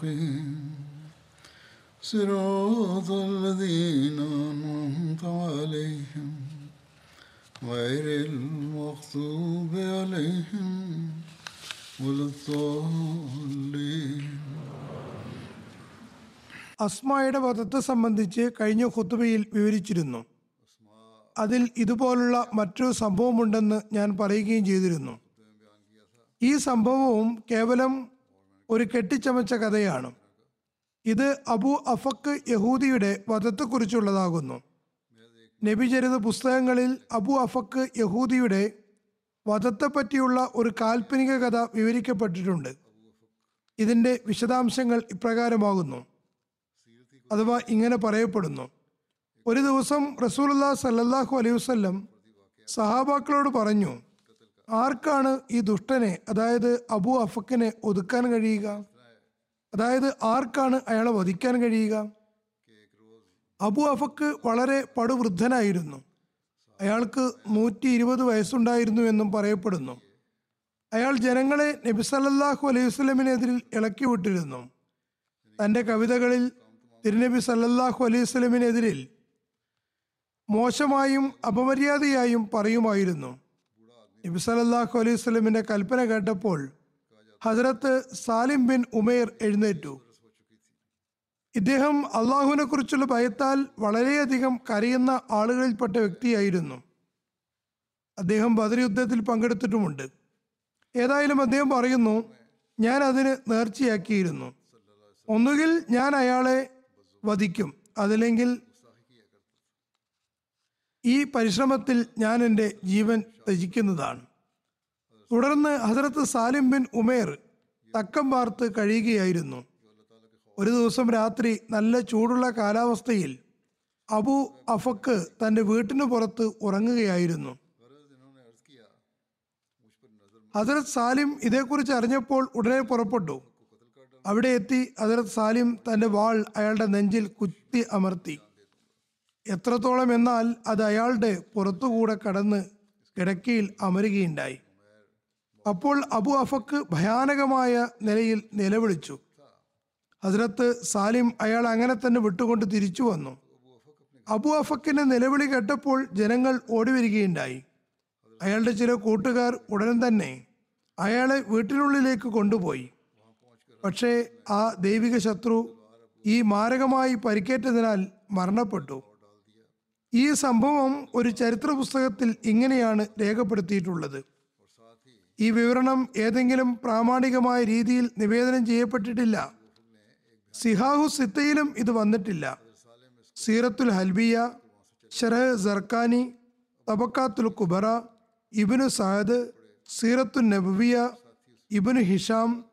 المستقيم صراط الذين أنعمت عليهم غير المغضوب عليهم ولا الضالين അസ്മായുടെ വധത്തെ സംബന്ധിച്ച് കഴിഞ്ഞ ഖുത്തുബയിൽ വിവരിച്ചിരുന്നു അതിൽ ഇതുപോലുള്ള മറ്റൊരു സംഭവമുണ്ടെന്ന് ഞാൻ പറയുകയും ചെയ്തിരുന്നു ഈ സംഭവവും കേവലം ഒരു കെട്ടിച്ചമച്ച കഥയാണ്. ഇത് അബു അഫക്ക് യഹൂദിയുടെ വധത്തെക്കുറിച്ചുള്ളതാകുന്നു. നബിചരിത പുസ്തകങ്ങളിൽ അബു അഫക്ക് യഹൂദിയുടെ വധത്തെപ്പറ്റിയുള്ള ഒരു കാൽപ്പനിക കഥ വിവരിക്കപ്പെട്ടിട്ടുണ്ട്. ഇതിന്റെ വിശദാംശങ്ങൾ ഇപ്രകാരമാകുന്നു. അഥവാ ഇങ്ങനെ പറയപ്പെടുന്നു. ഒരു ദിവസം റസൂലുല്ലാ സല്ലല്ലാഹു അലൈഹി വസല്ലം സഹാബാക്കളോട് പറഞ്ഞു ആർക്കാണ് ഈ ദുഷ്ടനെ അതായത് അബു അഫക്കിനെ ഒതുക്കാൻ കഴിയുക? അതായത് ആർക്കാണ് അയാളെ വധിക്കാൻ കഴിയുക? അബു അഫക്ക് വളരെ പടുവൃദ്ധനായിരുന്നു. അയാൾക്ക് നൂറ്റി ഇരുപത് വയസ്സുണ്ടായിരുന്നു എന്നും പറയപ്പെടുന്നു. അയാൾ ജനങ്ങളെ നബി സല്ലല്ലാഹു അലൈഹി വസ്ലമിനെതിരിൽ ഇളക്കി വിട്ടിരുന്നു. തന്റെ കവിതകളിൽ തിരുനബി സല്ലല്ലാഹു അലൈഹി വസ്ലമിനെതിരിൽ മോശമായും അപമര്യാദയായും പറയുമായിരുന്നു. നബി സലല്ലാഹു അലൈഹി സ്വലമിന്റെ കൽപ്പന കേട്ടപ്പോൾ ഹസ്രത്ത് സാലിം ബിൻ ഉമേർ എഴുന്നേറ്റു. ഇദ്ദേഹം അള്ളാഹുവിനെ കുറിച്ചുള്ള ഭയത്താൽ വളരെയധികം കരയുന്ന ആളുകളിൽപ്പെട്ട വ്യക്തിയായിരുന്നു. അദ്ദേഹം ബദർ യുദ്ധത്തിൽ പങ്കെടുത്തിട്ടുമുണ്ട്. ഏതായാലും അദ്ദേഹം പറയുന്നു ഞാൻ അതിന് നേർച്ചയാക്കിയിരുന്നു. ഒന്നുകിൽ ഞാൻ അയാളെ വധിക്കും അതല്ലെങ്കിൽ ഈ പരിശ്രമത്തിൽ ഞാൻ എന്റെ ജീവൻ ത്യജിക്കുന്നതാണ്. തുടർന്ന് ഹസരത്ത് സാലിം ബിൻ ഉമേർ തക്കം പാർത്ത് കഴിയുകയായിരുന്നു. ഒരു ദിവസം രാത്രി നല്ല ചൂടുള്ള കാലാവസ്ഥയിൽ അബു അഫക്ക് തന്റെ വീട്ടിന് പുറത്ത് ഉറങ്ങുകയായിരുന്നു. ഹസരത് സാലിം ഇതേക്കുറിച്ച് അറിഞ്ഞപ്പോൾ ഉടനെ പുറപ്പെട്ടു. അവിടെ എത്തി ഹസരത് സാലിം തന്റെ വാൾ അയാളുടെ നെഞ്ചിൽ കുത്തി അമർത്തി. എത്രത്തോളം എന്നാൽ അത് അയാളുടെ പുറത്തുകൂടെ കടന്ന് കിടക്കയിൽ അമരുകയുണ്ടായി. അപ്പോൾ അബു അഫക്ക് ഭയാനകമായ നിലയിൽ നിലവിളിച്ചു. ഹസ്രത്ത് സാലിം അയാൾ അങ്ങനെ തന്നെ വിട്ടുകൊണ്ട് തിരിച്ചു വന്നു. അബു അഫക്കിന്റെ നിലവിളി കേട്ടപ്പോൾ ജനങ്ങൾ ഓടിവരികയുണ്ടായി. അയാളുടെ ചില കൂട്ടുകാർ ഉടൻ തന്നെ അയാളെ വീട്ടിനുള്ളിലേക്ക് കൊണ്ടുപോയി. പക്ഷേ ആ ദൈവിക ശത്രു ഈ മാരകമായി പരിക്കേറ്റതിനാൽ മരണപ്പെട്ടു. ഈ സംഭവം ഒരു ചരിത്ര പുസ്തകത്തിൽ ഇങ്ങനെയാണ് രേഖപ്പെടുത്തിയിട്ടുള്ളത്. ഈ വിവരണം ഏതെങ്കിലും പ്രാമാണികമായ രീതിയിൽ നിവേദനം ചെയ്യപ്പെട്ടിട്ടില്ല. സിഹാഹു സിത്തയിലും ഇത് വന്നിട്ടില്ല. സീറത്തുൽ ഹൽബിയ ഷറഹ് സർക്കാനി തബക്കാത്തുൽ കുബറ ഇബിനു സാദ് സീറത്തുൽ നബിയ ഇബിനു ഹിഷാം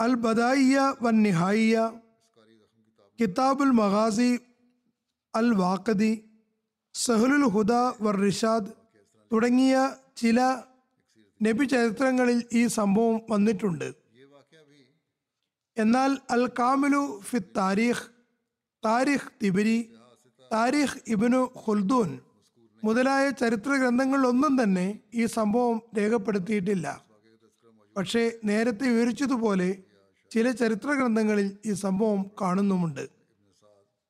അൽ ബദായിയ വൻ നിഹായിയ കിതാബുൽ മഗാസി അൽ വാഖദി സഹുലുൽ ഹുദ വർ റിഷാദ് തുടങ്ങിയ ചില നബി ചരിത്രങ്ങളിൽ ഈ സംഭവം വന്നിട്ടുണ്ട്. എന്നാൽ Al Kamil fi Tarikh Tarikh Tabari Tarikh Ibn Khaldun മുതലായ ചരിത്ര ഗ്രന്ഥങ്ങളിലൊന്നും തന്നെ ഈ സംഭവം രേഖപ്പെടുത്തിയിട്ടില്ല. പക്ഷേ നേരത്തെ വിവരിച്ചതുപോലെ ചില ചരിത്ര ഗ്രന്ഥങ്ങളിൽ ഈ സംഭവം കാണുന്നുമുണ്ട്.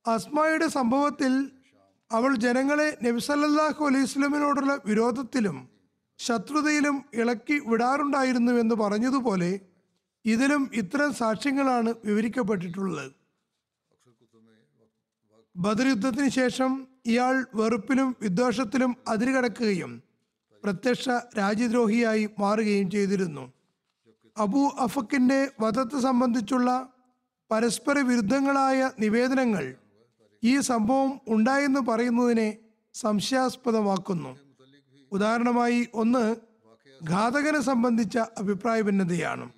അസ്മായുടെ സംഭവത്തിൽ അവൾ ജനങ്ങളെ നബിസല്ലാഹു അലൈഹി സ്വലമിനോടുള്ള വിരോധത്തിലും ശത്രുതയിലും ഇളക്കി വിടാറുണ്ടായിരുന്നുവെന്ന് പറഞ്ഞതുപോലെ ഇതിലും ഇത്തരം സാക്ഷ്യങ്ങളാണ് വിവരിക്കപ്പെട്ടിട്ടുള്ളത്. ബദർ യുദ്ധത്തിന് ശേഷം ഇയാൾ വെറുപ്പിലും വിദ്വേഷത്തിലും അതിരുകടക്കുകയും പ്രത്യക്ഷ രാജ്യദ്രോഹിയായി മാറുകയും ചെയ്തിരുന്നു. അബു അഫക്കിന്റെ വധത്തെ സംബന്ധിച്ചുള്ള പരസ്പര വിരുദ്ധങ്ങളായ നിവേദനങ്ങൾ ഈ സംഭവം ഉണ്ടായെന്ന് പറയുന്നതിനെ സംശയാസ്പദമാക്കുന്നു. ഉദാഹരണമായി ഒന്ന് ഘാതകനെ സംബന്ധിച്ച അഭിപ്രായ ഭിന്നതയാണ്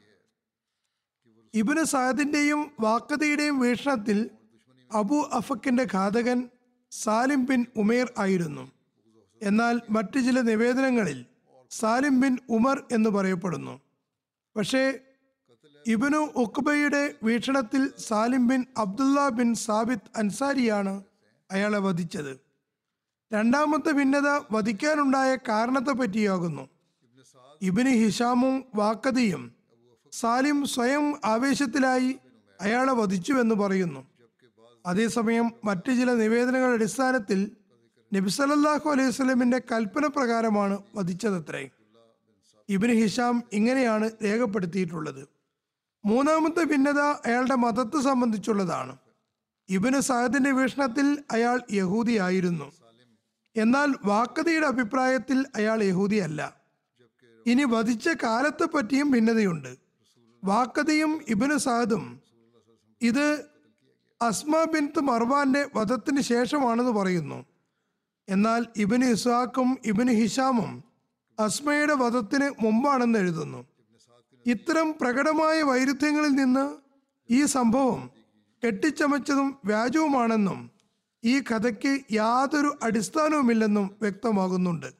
ഇബിന് സാദിന്റെയും വാക്കതയുടെയും വീക്ഷണത്തിൽ അബു അഫക്കിന്റെ ഘാതകൻ സാലിം ബിൻ ഉമേർ ആയിരുന്നു. എന്നാൽ മറ്റു ചില നിവേദനങ്ങളിൽ സാലിം ബിൻ ഉമർ എന്ന് പറയപ്പെടുന്നു. പക്ഷേ ഇബനു ഉക്ബയുടെ വീക്ഷണത്തിൽ Salim bin Abdullah bin Sabith അൻസാരിയാണ് അയാളെ വധിച്ചത്. രണ്ടാമത്തെ ഭിന്നത വധിക്കാനുണ്ടായ കാരണത്തെ പറ്റിയാകുന്നു. ഇബിന് ഹിഷാമും വാക്കതിയും സാലിം സ്വയം ആവേശത്തിലായി അയാളെ വധിച്ചുവെന്ന് പറയുന്നു. അതേസമയം മറ്റു ചില നിവേദനങ്ങളുടെ അടിസ്ഥാനത്തിൽ നബിസലല്ലാഹു അലൈഹി സ്വലമിന്റെ കൽപ്പന പ്രകാരമാണ് വധിച്ചതത്രേ. ഇബിന് ഹിഷാം ഇങ്ങനെയാണ് രേഖപ്പെടുത്തിയിട്ടുള്ളത്. മൂന്നാമത്തെ ഭിന്നത അയാളുടെ മതത്തെ സംബന്ധിച്ചുള്ളതാണ്. ഇബിന് സഹദിന്റെ വീക്ഷണത്തിൽ അയാൾ യഹൂദിയായിരുന്നു എന്നാൽ വാക്കതിയുടെ അഭിപ്രായത്തിൽ അയാൾ യഹൂദിയല്ല ഇനി വധിച്ച കാലത്തെ പറ്റിയും ഭിന്നതയുണ്ട്. വാക്കതിയും ഇബിന് സഹദും ഇത് അസ്മ ബിൻത്ത് മർവാന്റെ വധത്തിന് ശേഷമാണെന്ന് പറയുന്നു. എന്നാൽ ഇബിന് ഇസാഖും ഇബിന് ഹിഷാമും അസ്മയുടെ വധത്തിന് മുമ്പാണെന്ന് എഴുതുന്നു. ഇത്തരം പ്രകടമായ വൈരുദ്ധ്യങ്ങളിൽ നിന്ന് ഈ സംഭവം കെട്ടിച്ചമച്ചതും വ്യാജവുമാണെന്നും ഈ കഥയ്ക്ക് യാതൊരു അടിസ്ഥാനവുമില്ലെന്നും വ്യക്തമാകുന്നുണ്ട്.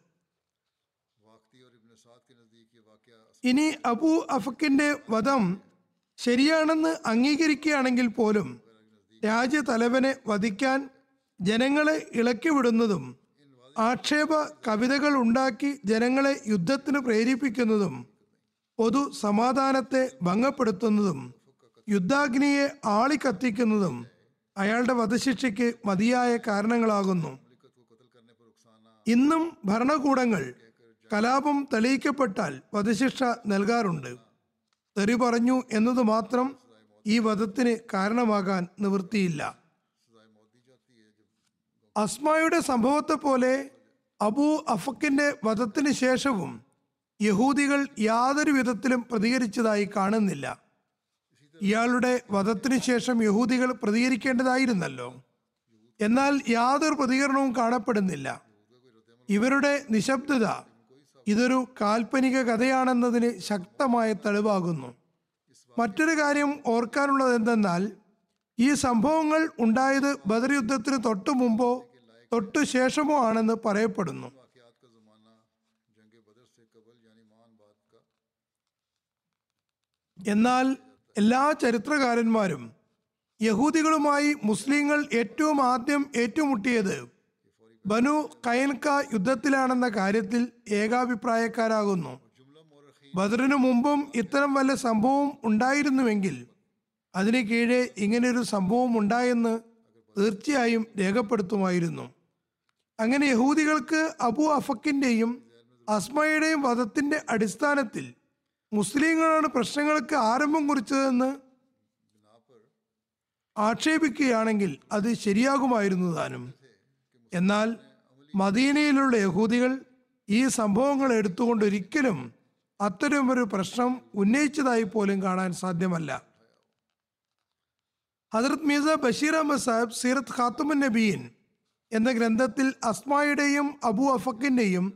ഇനി അബു അഫക്കിന്റെ വധം ശരിയാണെന്ന് അംഗീകരിക്കുകയാണെങ്കിൽ പോലും രാജ്യതലവനെ വധിക്കാൻ ജനങ്ങളെ ഇളക്കിവിടുന്നതും ആക്ഷേപ കവിതകൾ ഉണ്ടാക്കി ജനങ്ങളെ യുദ്ധത്തിന് പ്രേരിപ്പിക്കുന്നതും പൊതു സമാധാനത്തെ ഭംഗപ്പെടുത്തുന്നതും യുദ്ധാഗ്നിയെ ആളിക്കത്തിക്കുന്നതും അയാളുടെ വധശിക്ഷയ്ക്ക് മതിയായ കാരണങ്ങളാകുന്നു. ഇന്നും ഭരണകൂടങ്ങൾ കലാപം തെളിയിക്കപ്പെട്ടാൽ വധശിക്ഷ നൽകാറുണ്ട്. തെറി പറഞ്ഞു എന്നത് മാത്രം ഈ വധത്തിന് കാരണമാകാൻ നിവൃത്തിയില്ല. അസ്മായുടെ സംഭവത്തെ പോലെ അബൂ അഫക്കിന്റെ വധത്തിന് ശേഷവും യഹൂദികൾ യാതൊരു വിധത്തിലും പ്രതികരിച്ചതായി കാണുന്നില്ല. ഇയാളുടെ വധത്തിനു ശേഷം യഹൂദികൾ പ്രതികരിക്കേണ്ടതായിരുന്നല്ലോ. എന്നാൽ യാതൊരു പ്രതികരണവും കാണപ്പെടുന്നില്ല. ഇവരുടെ നിശബ്ദത ഇതൊരു കാൽപ്പനിക കഥയാണെന്നതിന് ശക്തമായ തെളിവാകുന്നു. മറ്റൊരു കാര്യം ഓർക്കാനുള്ളത് എന്തെന്നാൽ ഈ സംഭവങ്ങൾ ഉണ്ടായത് ബദർ യുദ്ധത്തിന് തൊട്ടു മുമ്പോ തൊട്ടു ശേഷമോ ആണെന്ന് പറയപ്പെടുന്നു. എന്നാൽ എല്ലാ ചരിത്രകാരന്മാരും യഹൂദികളുമായി മുസ്ലിങ്ങൾ ഏറ്റവും ആദ്യം ഏറ്റുമുട്ടിയത് ബനു കയൻക യുദ്ധത്തിലാണെന്ന കാര്യത്തിൽ ഏകാഭിപ്രായക്കാരാകുന്നു. ബദറിനു മുമ്പും ഇത്തരം വല്ല സംഭവം ഉണ്ടായിരുന്നുവെങ്കിൽ അതിന് കീഴെ ഇങ്ങനെയൊരു സംഭവം ഉണ്ടായെന്ന് തീർച്ചയായും രേഖപ്പെടുത്തുമായിരുന്നു. അങ്ങനെ യഹൂദികൾക്ക് അബു അഫക്കിന്റെയും അസ്മയുടെയും വധത്തിന്റെ അടിസ്ഥാനത്തിൽ മുസ്ലിങ്ങളാണ് പ്രശ്നങ്ങൾക്ക് ആരംഭം കുറിച്ചതെന്ന് ആക്ഷേപിക്കുകയാണെങ്കിൽ അത് ശരിയാകുമായിരുന്നു താനും. എന്നാൽ മദീനയിലുള്ള യഹൂദികൾ ഈ സംഭവങ്ങൾ ഒരിക്കലും ഒരു പ്രശ്നം ഉന്നയിച്ചതായി പോലും കാണാൻ സാധ്യമല്ല. ഹജറത് മീസ ബഷീർ അഹമ്മദ് സാഹിബ് സീറത്ത് ഖാത്തുമുൻ നബീൻ എന്ന ഗ്രന്ഥത്തിൽ അസ്മായുടെയും അബു അഫക്കിന്റെയും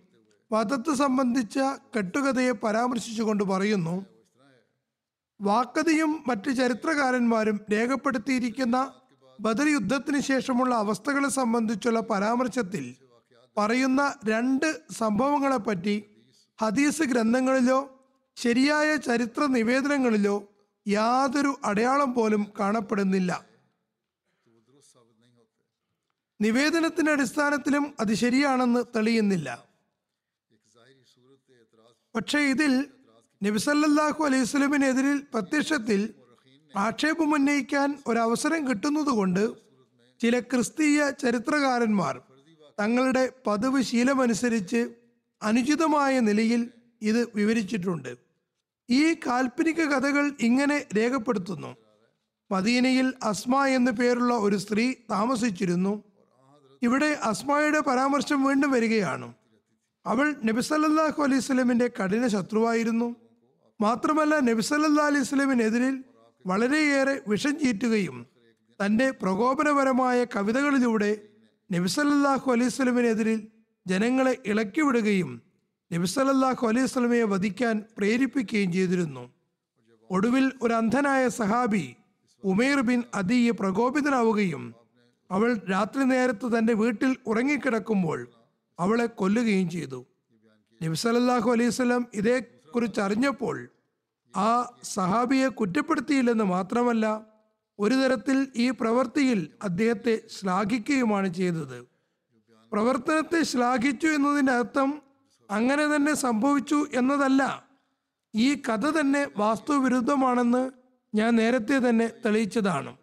വധത്ത് സംബന്ധിച്ച കെട്ടുകഥയെ പരാമർശിച്ചുകൊണ്ട് പറയുന്നു വാക്കതിയും മറ്റ് ചരിത്രകാരന്മാരും രേഖപ്പെടുത്തിയിരിക്കുന്ന ബദർ യുദ്ധത്തിന് ശേഷമുള്ള അവസ്ഥകളെ സംബന്ധിച്ചുള്ള പരാമർശത്തിൽ പറയുന്ന രണ്ട് സംഭവങ്ങളെപ്പറ്റി ഹദീസ് ഗ്രന്ഥങ്ങളിലോ ശരിയായ ചരിത്ര നിവേദനങ്ങളിലോ യാതൊരു അടയാളം പോലും കാണപ്പെടുന്നില്ല. നിവേദനത്തിന്റെ അടിസ്ഥാനത്തിലും അത് ശരിയാണെന്ന് തെളിയുന്നില്ല. പക്ഷേ ഇതിൽ നബിസല്ലാഹു അലൈഹി സ്വലമിനെതിരിൽ പ്രത്യക്ഷത്തിൽ ആക്ഷേപമുന്നയിക്കാൻ ഒരവസരം കിട്ടുന്നതുകൊണ്ട് ചില ക്രിസ്തീയ ചരിത്രകാരന്മാർ തങ്ങളുടെ പതിവ് ശീലമനുസരിച്ച് അനുചിതമായ നിലയിൽ ഇത് വിവരിച്ചിട്ടുണ്ട്. ഈ കാൽപ്പനിക കഥകൾ ഇങ്ങനെ രേഖപ്പെടുത്തുന്നു. മദീനയിൽ അസ്മ എന്നു പേരുള്ള ഒരു സ്ത്രീ താമസിച്ചിരുന്നു. ഇവിടെ അസ്മയുടെ പരാമർശം വീണ്ടും വരികയാണ്. അവൾ നബിസല്ലാഹു അലൈഹി സ്വലമിന്റെ കഠിന ശത്രുവായിരുന്നു. മാത്രമല്ല നബിസല്ലാ അലൈഹി സ്വലമിനെതിരിൽ വളരെയേറെ വിഷം ചീറ്റുകയും തന്റെ പ്രകോപനപരമായ കവിതകളിലൂടെ നബിസല്ലാഹു അലൈഹി സ്വലമിനെതിരിൽ ജനങ്ങളെ ഇളക്കിവിടുകയും നബിസല്ലാഹു അലൈഹി സ്വലമയെ വധിക്കാൻ പ്രേരിപ്പിക്കുകയും ചെയ്തിരുന്നു. ഒടുവിൽ ഒരു അന്ധനായ സഹാബി ഉമേർ ബിൻ അദിയെ പ്രകോപിതനാവുകയും അവൾ രാത്രി നേരത്ത് തന്റെ വീട്ടിൽ ഉറങ്ങിക്കിടക്കുമ്പോൾ അവളെ കൊല്ലുകയും ചെയ്തു. നബിസലല്ലാഹു അലൈവല്ലം ഇതേ ഇതേക്കുറിച്ച് അറിഞ്ഞപ്പോൾ ആ സഹാബിയെ കുറ്റപ്പെടുത്തിയില്ലെന്ന് മാത്രമല്ല ഒരു തരത്തിൽ ഈ പ്രവൃത്തിയിൽ അദ്ദേഹത്തെ ശ്ലാഘിക്കുകയുമാണ് ചെയ്തത്. പ്രവർത്തനത്തെ ശ്ലാഘിച്ചു എന്നതിന്റെ അർത്ഥം അങ്ങനെ തന്നെ സംഭവിച്ചു എന്നതല്ല. ഈ കഥ തന്നെ വാസ്തുവിരുദ്ധമാണെന്ന് ഞാൻ നേരത്തെ തന്നെ തെളിയിച്ചതാണ്.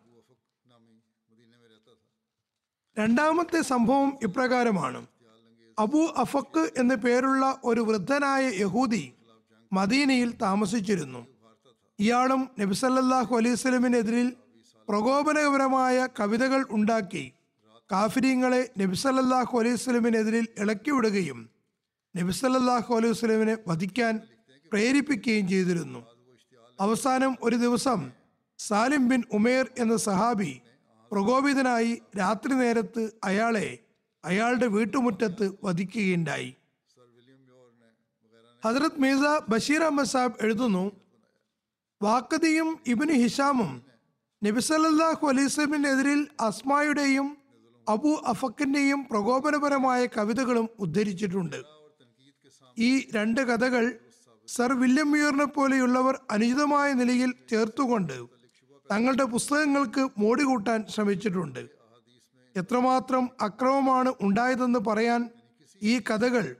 രണ്ടാമത്തെ സംഭവം ഇപ്രകാരമാണ്. അബു അഫക്ക് എന്ന് പേരുള്ള ഒരു വൃദ്ധനായ യഹൂദി മദീനയിൽ താമസിച്ചിരുന്നു. ഇയാളും നബിസല്ലാഹു അലൈവലമിനെതിരിൽ പ്രകോപനപരമായ കവിതകൾ ഉണ്ടാക്കി കാഫിര്യങ്ങളെ നബിസല്ലാഹു അലൈഹി സ്വലമിനെതിരിൽ ഇളക്കിവിടുകയും നബിസല്ലാഹു അലൈഹി വസ്ലമിനെ വധിക്കാൻ പ്രേരിപ്പിക്കുകയും ചെയ്തിരുന്നു. അവസാനം ഒരു ദിവസം സാലിം ബിൻ ഉമേർ എന്ന സഹാബി പ്രകോപിതനായി രാത്രി നേരത്ത് അയാളെ അയാളുടെ വീട്ടുമുറ്റത്ത് വധിക്കുകയുണ്ടായി. ഹജറത് മീസ ബഷീർ അഹമ്മദ് സാബ് എഴുതുന്നു വാക്കതിയും ഇബിന് ഹിഷാമും നബിസല്ലാഹു അലൈസ്ലമിനെതിരിൽ അസ്മായുടെയും അബു അഫക്കിന്റെയും പ്രകോപനപരമായ കവിതകളും ഉദ്ധരിച്ചിട്ടുണ്ട്. ഈ രണ്ട് കഥകൾ സർ വില്യം മ്യൂറിനെ പോലെയുള്ളവർ അനുചിതമായ നിലയിൽ ചേർത്തുകൊണ്ട് തങ്ങളുടെ പുസ്തകങ്ങൾക്ക് മോടി കൂട്ടാൻ ശ്രമിച്ചിട്ടുണ്ട്. എത്രമാത്രം അക്രമമാണ് ഉണ്ടായതെന്ന് പറയാൻ ഈ കഥകൾ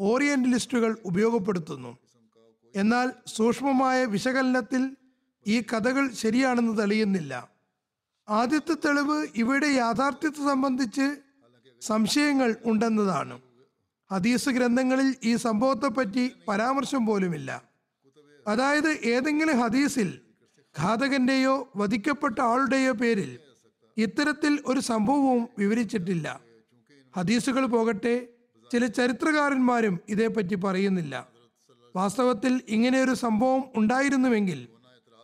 ഓറിയന്റലിസ്റ്റുകൾ ഉപയോഗപ്പെടുത്തുന്നു. എന്നാൽ സൂക്ഷ്മമായ വിശകലനത്തിൽ ഈ കഥകൾ ശരിയാണെന്ന് തെളിയുന്നില്ല. ആദ്യത്തെ തെളിവ് ഇവയുടെ യാഥാർത്ഥ്യത്തെ സംബന്ധിച്ച് സംശയങ്ങൾ ഉണ്ടെന്നതാണ്. ഹദീസ് ഗ്രന്ഥങ്ങളിൽ ഈ സംഭവത്തെപ്പറ്റി പരാമർശം പോലുമില്ല. അതായത് ഏതെങ്കിലും ഹദീസിൽ ഘാതകന്റെയോ വധിക്കപ്പെട്ട ആളുടെയോ പേരിൽ ഇത്തരത്തിൽ ഒരു സംഭവവും വിവരിച്ചിട്ടില്ല. ഹദീസുകൾ പോകട്ടെ ചില ചരിത്രകാരന്മാരും ഇതേപ്പറ്റി പറയുന്നില്ല. വാസ്തവത്തിൽ ഇങ്ങനെയൊരു സംഭവം ഉണ്ടായിരുന്നുവെങ്കിൽ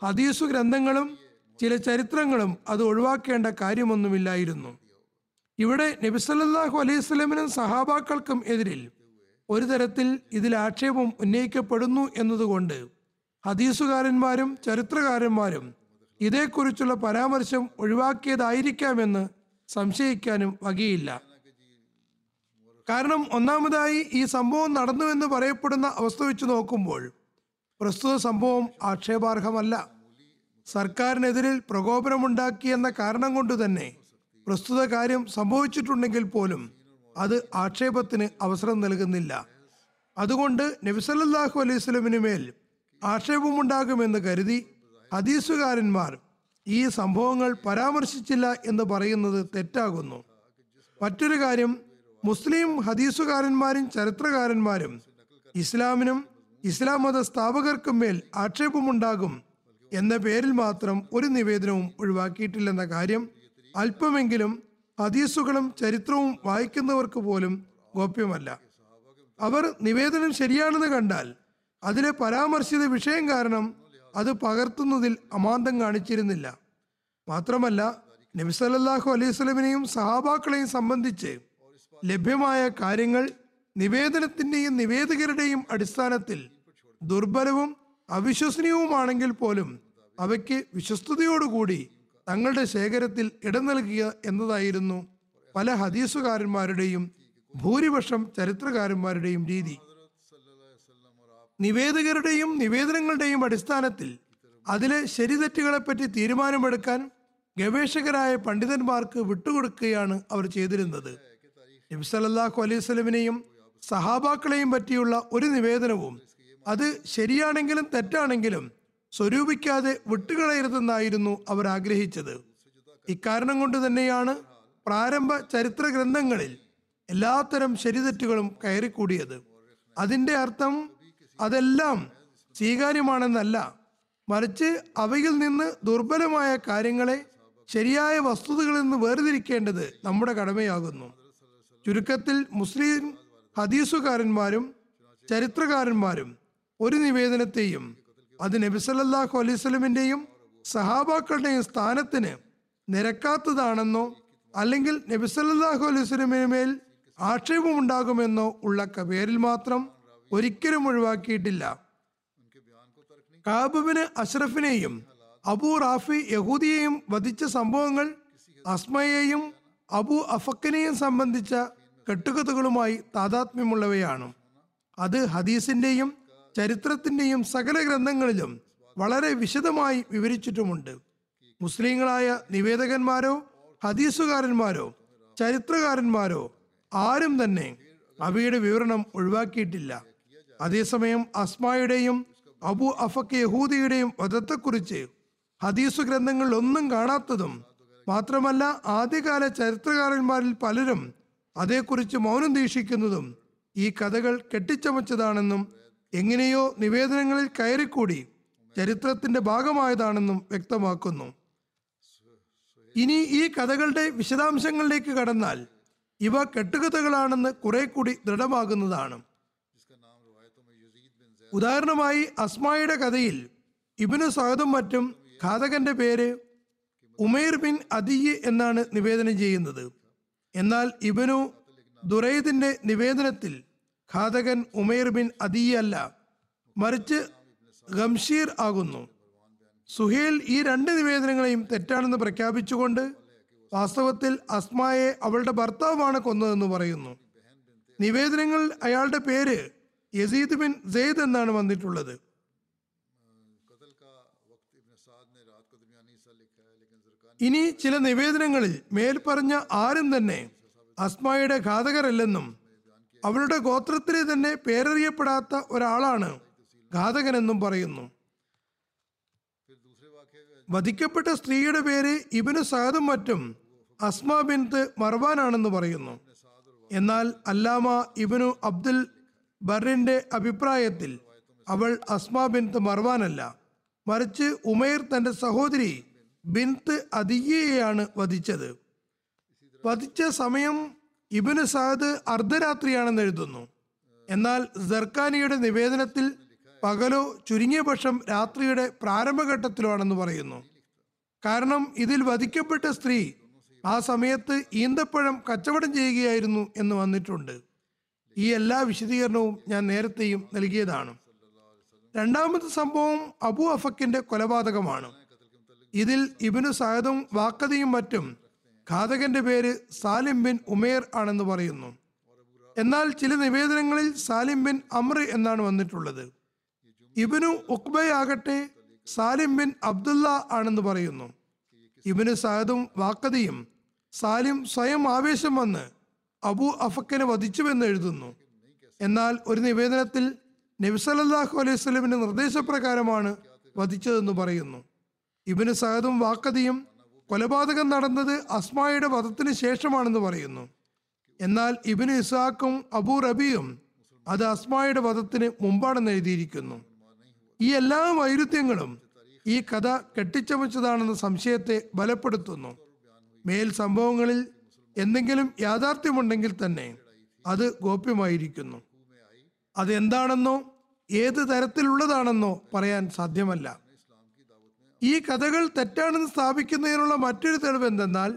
ഹദീസു ഗ്രന്ഥങ്ങളും ചില ചരിത്രങ്ങളും അത് ഒഴിവാക്കേണ്ട കാര്യമൊന്നുമില്ലായിരുന്നു. ഇവിടെ നബിസല്ലാഹു അലൈഹി സ്വലമിനും സഹാബാക്കൾക്കും എതിരിൽ ഒരു തരത്തിൽ ഇതിൽ ആക്ഷേപം ഉന്നയിക്കപ്പെടുന്നു എന്നതുകൊണ്ട് ഹദീസുകാരന്മാരും ചരിത്രകാരന്മാരും ഇതേക്കുറിച്ചുള്ള പരാമർശം ഒഴിവാക്കിയതായിരിക്കാമെന്ന് സംശയിക്കാനും വകയില്ല. കാരണം ഒന്നാമതായി ഈ സംഭവം നടന്നുവെന്ന് പറയപ്പെടുന്ന അവസ്ഥ വെച്ച് നോക്കുമ്പോൾ പ്രസ്തുത സംഭവം ആക്ഷേപാർഹമല്ല. സർക്കാരിനെതിരിൽ പ്രകോപനമുണ്ടാക്കിയെന്ന കാരണം കൊണ്ട് തന്നെ പ്രസ്തുത കാര്യം സംഭവിച്ചിട്ടുണ്ടെങ്കിൽ പോലും അത് ആക്ഷേപത്തിന് അവസരം നൽകുന്നില്ല. അതുകൊണ്ട് നബിസല്ലാഹു അലൈഹി സ്വലമിന് മേൽ ആക്ഷേപമുണ്ടാകുമെന്ന് കരുതി ഹദീസുകാരന്മാർ ഈ സംഭവങ്ങൾ പരാമർശിച്ചില്ല എന്ന് പറയുന്നത് തെറ്റാകുന്നു. മറ്റൊരു കാര്യം മുസ്ലിം ഹദീസുകാരന്മാരും ചരിത്രകാരന്മാരും ഇസ്ലാമിനും ഇസ്ലാം മത സ്ഥാപകർക്കും മേൽ ആക്ഷേപമുണ്ടാകും എന്ന പേരിൽ മാത്രം ഒരു നിവേദനവും ഒഴിവാക്കിയിട്ടില്ലെന്ന കാര്യം അല്പമെങ്കിലും ഹദീസുകളും ചരിത്രവും വായിക്കുന്നവർക്ക് പോലും ഗോപ്യമല്ല. അവർ നിവേദനം ശരിയാണെന്ന് കണ്ടാൽ അതിലെ പരാമർശിത വിഷയം കാരണം അത് പകർത്തുന്നതിൽ അമാന്തം കാണിച്ചിരുന്നില്ല. മാത്രമല്ല നബി സല്ലാഹു അലൈഹി സ്വലമിനെയും സഹാബാക്കളെയും സംബന്ധിച്ച് ലഭ്യമായ കാര്യങ്ങൾ നിവേദനത്തിന്റെയും നിവേദകരുടെയും അടിസ്ഥാനത്തിൽ ദുർബലവും അവിശ്വസനീയവുമാണെങ്കിൽ പോലും അവയ്ക്ക് വിശ്വസ്തയോടുകൂടി തങ്ങളുടെ ശേഖരത്തിൽ ഇടം നൽകുക എന്നതായിരുന്നു പല ഹദീസുകാരന്മാരുടെയും ഭൂരിപക്ഷം ചരിത്രകാരന്മാരുടെയും രീതി. നിവേദകരുടെയും നിവേദനങ്ങളുടെയും അടിസ്ഥാനത്തിൽ അതിലെ ശരിതെറ്റുകളെപ്പറ്റി തീരുമാനമെടുക്കാൻ ഗവേഷകരായ പണ്ഡിതന്മാർക്ക് വിട്ടുകൊടുക്കുകയാണ് അവർ ചെയ്തിരുന്നത്. നബ്സലല്ലാഹു അലൈഹി സ്വലമിനെയും സഹാബാക്കളെയും പറ്റിയുള്ള ഒരു നിവേദനവും അത് ശരിയാണെങ്കിലും തെറ്റാണെങ്കിലും സ്വരൂപിക്കാതെ വിട്ടുകളയരുതെന്നായിരുന്നു അവർ ആഗ്രഹിച്ചത്. ഇക്കാരണം കൊണ്ട് തന്നെയാണ് പ്രാരംഭ ചരിത്ര ഗ്രന്ഥങ്ങളിൽ എല്ലാത്തരം ശരിതെറ്റുകളും കയറിക്കൂടിയത്. അതിന്റെ അർത്ഥം അതെല്ലാം സ്വീകാര്യമാണെന്നല്ല. മറിച്ച് അവയിൽ നിന്ന് ദുർബലമായ കാര്യങ്ങളെ ശരിയായ വസ്തുതകളിൽ നിന്ന് വേർതിരിക്കേണ്ടത് നമ്മുടെ കടമയാകുന്നു. ചുരുക്കത്തിൽ മുസ്ലിം ഹദീസുകാരന്മാരും ചരിത്രകാരന്മാരും ഒരു നിവേദനത്തെയും അത് നബി അലൈവലമിന്റെയും സഹാബാക്കളുടെയും സ്ഥാനത്തിന് നിരക്കാത്തതാണെന്നോ അല്ലെങ്കിൽ നബിസലല്ലാഹു അലൈവലമിന് മേൽ ആക്ഷേപമുണ്ടാകുമെന്നോ ഉള്ള പേരിൽ മാത്രം ഒരിക്കലും ഒഴിവാക്കിയിട്ടില്ല. കാബുബിന് അഷ്റഫിനെയും അബു റാഫി യഹൂദിയെയും വധിച്ച സംഭവങ്ങൾ അസ്മയെയും അബു അഫക്കിനെയും സംബന്ധിച്ച കെട്ടുകഥകളുമായി താതാത്മ്യമുള്ളവയാണ്. അത് ഹദീസിന്റെയും ചരിത്രത്തിന്റെയും സകല ഗ്രന്ഥങ്ങളിലും വളരെ വിശദമായി വിവരിച്ചിട്ടുമുണ്ട്. മുസ്ലിങ്ങളായ നിവേദകന്മാരോ ഹദീസുകാരന്മാരോ ചരിത്രകാരന്മാരോ ആരും തന്നെ അവയുടെ വിവരണം ഒഴിവാക്കിയിട്ടില്ല. അതേസമയം അസ്മായുടെയും അബു അഫക്ക് യഹൂദിയുടെയും വധത്തെക്കുറിച്ച് ഹദീസു ഗ്രന്ഥങ്ങളിൽ ഒന്നും കാണാത്തതും മാത്രമല്ല ആദ്യകാല ചരിത്രകാരന്മാരിൽ പലരും അതേക്കുറിച്ച് മൗനം ദീക്ഷിക്കുന്നതും ഈ കഥകൾ കെട്ടിച്ചമച്ചതാണെന്നും എങ്ങനെയോ നിവേദനങ്ങളിൽ കയറിക്കൂടി ചരിത്രത്തിന്റെ ഭാഗമായതാണെന്നും വ്യക്തമാക്കുന്നു. ഇനി ഈ കഥകളുടെ വിശദാംശങ്ങളിലേക്ക് കടന്നാൽ ഇവ കെട്ടുകഥകളാണെന്ന് കുറെ കൂടി ദൃഢമാകുന്നതാണ്. ഉദാഹരണമായി അസ്മായുടെ കഥയിൽ ഇബിനു സഹദും മറ്റും ഘാതകന്റെ പേര് ഉമേർ ബിൻ അദിയ് എന്നാണ് നിവേദനം ചെയ്യുന്നത്. എന്നാൽ ഇബനു ദുറൈദിന്റെ നിവേദനത്തിൽ ഘാതകൻ ഉമേർ ബിൻ അദിയ് അല്ല മറിച്ച് ഗംഷീർ ആകുന്നു. സുഹേൽ ഈ രണ്ട് നിവേദനങ്ങളെയും തെറ്റാണെന്ന് പ്രഖ്യാപിച്ചുകൊണ്ട് വാസ്തവത്തിൽ അസ്മായെ അവളുടെ ഭർത്താവാണ് കൊന്നതെന്ന് പറയുന്നു. നിവേദനങ്ങളിൽ അയാളുടെ പേര് യസീദ് ബിൻ സെയ്ദ് എന്നാണ് വന്നിട്ടുള്ളത്. ഇനി ചില നിവേദനങ്ങളിൽ മേൽപ്പറഞ്ഞ ആരും തന്നെ അസ്മയുടെ ഘാതകരല്ലെന്നും അവരുടെ ഗോത്രത്തിലെ തന്നെ പേരറിയപ്പെടാത്ത ഒരാളാണ് ഘാതകനെന്നും പറയുന്നു. വധിക്കപ്പെട്ട സ്ത്രീയുടെ പേര് ഇബിന് സാദും മറ്റും അസ്മ ബിൻത്ത് മർവാനാണെന്ന് പറയുന്നു. എന്നാൽ അല്ലാമ ഇബിനു അബ്ദുൽ ബറിന്റെ അഭിപ്രായത്തിൽ അവൾ അസ്മ ബിൻത്ത് മർവാനല്ല. മറിച്ച് ഉമേർ തന്റെ സഹോദരി ബിൻത്ത് അതിയെയാണ് വധിച്ചത്. വധിച്ച സമയം ഇബിന് സഹദ് അർദ്ധരാത്രിയാണെന്ന് എഴുതുന്നു. എന്നാൽ ജർക്കാനിയുടെ നിവേദനത്തിൽ പകലോ ചുരുങ്ങിയ പക്ഷം രാത്രിയുടെ പ്രാരംഭഘട്ടത്തിലോ ആണെന്ന് പറയുന്നു. കാരണം ഇതിൽ വധിക്കപ്പെട്ട സ്ത്രീ ആ സമയത്ത് ഈന്തപ്പഴം കച്ചവടം ചെയ്യുകയായിരുന്നു എന്ന് വന്നിട്ടുണ്ട്. ഈ എല്ലാ വിശദീകരണവും ഞാൻ നേരത്തെയും നൽകിയതാണ്. രണ്ടാമത്തെ സംഭവം അബു അഫക്കിന്റെ കൊലപാതകമാണ്. ഇതിൽ ഇബിനു സഹദും വാക്കതയും മറ്റും ഘാതകന്റെ പേര് സാലിം ബിൻ ഉമേർ ആണെന്ന് പറയുന്നു. എന്നാൽ ചില നിവേദനങ്ങളിൽ സാലിം ബിൻ അമ്ര എന്നാണ് വന്നിട്ടുള്ളത്. ഇബിനു ഉക്ബയാകട്ടെ സാലിം ബിൻ അബ്ദുല്ല ആണെന്ന് പറയുന്നു. ഇബിനു സഹദും വാക്കതയും സാലിം സ്വയം ആവേശം വന്ന് അബു അഫക്കിനെ വധിച്ചുവെന്ന് എഴുതുന്നു. എന്നാൽ ഒരു നിവേദനത്തിൽ നബിസലല്ലാഹു അലൈഹി സ്വലമിന്റെ നിർദ്ദേശപ്രകാരമാണ് വധിച്ചതെന്ന് പറയുന്നു. ഇബിന് സഹദും വാക്കതിയും കൊലപാതകം നടന്നത് അസ്മായുടെ വധത്തിന് ശേഷമാണെന്ന് പറയുന്നു. എന്നാൽ ഇബിന് ഇസാഖും അബൂ റബിയും അത് അസ്മായുടെ വധത്തിന് മുമ്പാണെന്ന് എഴുതിയിരിക്കുന്നു. ഈ എല്ലാ വൈരുദ്ധ്യങ്ങളും ഈ കഥ കെട്ടിച്ചമച്ചതാണെന്ന സംശയത്തെ ബലപ്പെടുത്തുന്നു. മേൽ സംഭവങ്ങളിൽ എന്തെങ്കിലും യാഥാർത്ഥ്യമുണ്ടെങ്കിൽ തന്നെ അത് ഗോപ്യമായിരിക്കുന്നു. അതെന്താണെന്നോ ഏത് തരത്തിലുള്ളതാണെന്നോ പറയാൻ സാധ്യമല്ല. ഈ കഥകൾ തെറ്റാണെന്ന് സ്ഥാപിക്കുന്നതിനുള്ള മറ്റൊരു തെളിവ് എന്തെന്നാൽ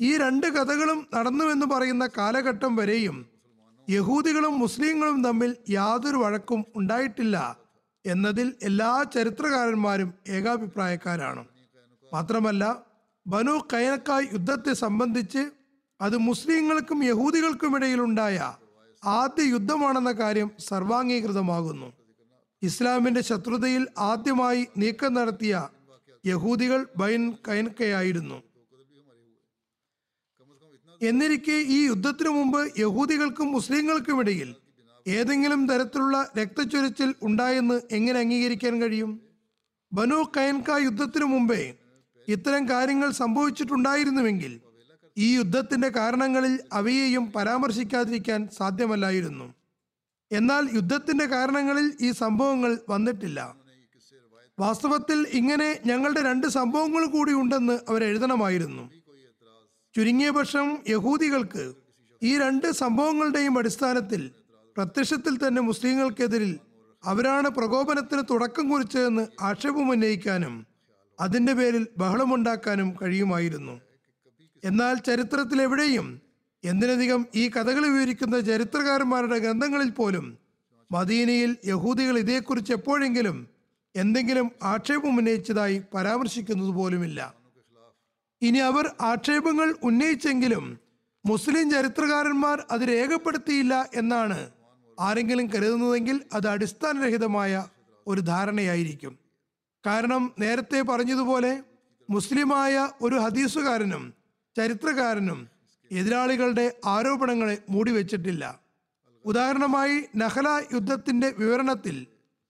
ഈ രണ്ട് കഥകളും നടന്നുവെന്ന് പറയുന്ന കാലഘട്ടം വരെയും യഹൂദികളും മുസ്ലിങ്ങളും തമ്മിൽ യാതൊരു വഴക്കും ഉണ്ടായിട്ടില്ല എന്നതിൽ എല്ലാ ചരിത്രകാരന്മാരും ഏകാഭിപ്രായക്കാരാണ്. മാത്രമല്ല ബനു കൈനക്കായ് യുദ്ധത്തെ സംബന്ധിച്ച് അത് മുസ്ലിങ്ങൾക്കും യഹൂദികൾക്കും ഇടയിലുണ്ടായ ആദ്യ യുദ്ധമാണെന്ന കാര്യം സർവാംഗീകൃതമാകുന്നു. ഇസ്ലാമിന്റെ ശത്രുതയിൽ ആദ്യമായി നീക്കം നടത്തിയ യഹൂദികൾ ബൈൻ കൈൻകയായിരുന്നു. എന്നിരിക്കെ ഈ യുദ്ധത്തിനു മുമ്പ് യഹൂദികൾക്കും മുസ്ലിങ്ങൾക്കും ഇടയിൽ ഏതെങ്കിലും തരത്തിലുള്ള രക്തച്ചൊരിച്ചിൽ ഉണ്ടായെന്ന് എങ്ങനെ അംഗീകരിക്കാൻ കഴിയും? ബനു കൈൻക യുദ്ധത്തിനു മുമ്പേ ഇത്തരം കാര്യങ്ങൾ സംഭവിച്ചിട്ടുണ്ടായിരുന്നുവെങ്കിൽ ഈ യുദ്ധത്തിന്റെ കാരണങ്ങളിൽ അവയെയും പരാമർശിക്കാതിരിക്കാൻ സാധ്യമല്ലായിരുന്നു. എന്നാൽ യുദ്ധത്തിന്റെ കാരണങ്ങളിൽ ഈ സംഭവങ്ങൾ വന്നിട്ടില്ല. വാസ്തവത്തിൽ ഇങ്ങനെ ഞങ്ങളുടെ രണ്ട് സംഭവങ്ങൾ കൂടി ഉണ്ടെന്ന് അവരെഴുതണമായിരുന്നു ചുരുങ്ങിയ പക്ഷം യഹൂദികൾക്ക് ഈ രണ്ട് സംഭവങ്ങളുടെയും അടിസ്ഥാനത്തിൽ പ്രത്യക്ഷത്തിൽ തന്നെ മുസ്ലിങ്ങൾക്കെതിരിൽ അവരാണ് പ്രകോപനത്തിന് തുടക്കം കുറിച്ചതെന്ന് ആക്ഷേപം ഉന്നയിക്കാനും അതിന്റെ പേരിൽ ബഹളമുണ്ടാക്കാനും കഴിയുമായിരുന്നു. എന്നാൽ ചരിത്രത്തിൽ എവിടെയും എന്തിനധികം ഈ കഥകൾ വിവരിക്കുന്ന ചരിത്രകാരന്മാരുടെ ഗ്രന്ഥങ്ങളിൽ പോലും മദീനയിൽ യഹൂദികൾ ഇതേക്കുറിച്ച് എപ്പോഴെങ്കിലും എന്തെങ്കിലും ആക്ഷേപം ഉന്നയിച്ചതായി പരാമർശിക്കുന്നത് പോലുമില്ല. ഇനി അവർ ആക്ഷേപങ്ങൾ ഉന്നയിച്ചെങ്കിലും മുസ്ലിം ചരിത്രകാരന്മാർ അത് രേഖപ്പെടുത്തിയില്ല എന്നാണ് ആരെങ്കിലും കരുതുന്നതെങ്കിൽ അത് അടിസ്ഥാനരഹിതമായ ഒരു ധാരണയായിരിക്കും. കാരണം നേരത്തെ പറഞ്ഞതുപോലെ മുസ്ലിമായ ഒരു ഹദീസുകാരനും ചരിത്രകാരനും എതിരാളികളുടെ ആരോപണങ്ങളെ മൂടി മൂടിവെച്ചിട്ടില്ല. ഉദാഹരണമായി നഹല യുദ്ധത്തിന്റെ വിവരണത്തിൽ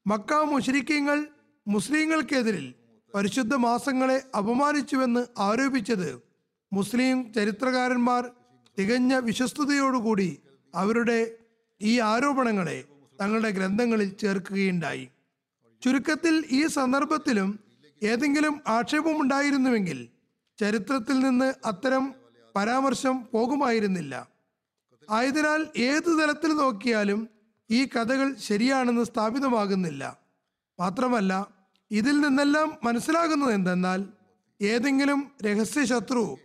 മക്ക മുഷരിക്കങ്ങൾ മുസ്ലിങ്ങൾക്കെതിരിൽ പരിശുദ്ധ മാസങ്ങളെ അപമാനിച്ചുവെന്ന് ആരോപിച്ചത് മുസ്ലിം ചരിത്രകാരന്മാർ തികഞ്ഞ വിശ്വസ്തയോടുകൂടി അവരുടെ ഈ ആരോപണങ്ങളെ തങ്ങളുടെ ഗ്രന്ഥങ്ങളിൽ ചേർക്കുകയുണ്ടായി. ചുരുക്കത്തിൽ ഈ സന്ദർഭത്തിലും ഏതെങ്കിലും ആക്ഷേപമുണ്ടായിരുന്നുവെങ്കിൽ ചരിത്രത്തിൽ നിന്ന് അത്തരം പരാമർശം പോകുമായിരുന്നില്ല. ആയതിനാൽ ഏത് തലത്തിൽ നോക്കിയാലും ഈ കഥകൾ ശരിയാണെന്ന് സ്ഥാപിതമാകുന്നില്ല. മാത്രമല്ല ഇതിൽ നിന്നെല്ലാം മനസ്സിലാകുന്നത് എന്തെന്നാൽ ഏതെങ്കിലും രഹസ്യ ശത്രു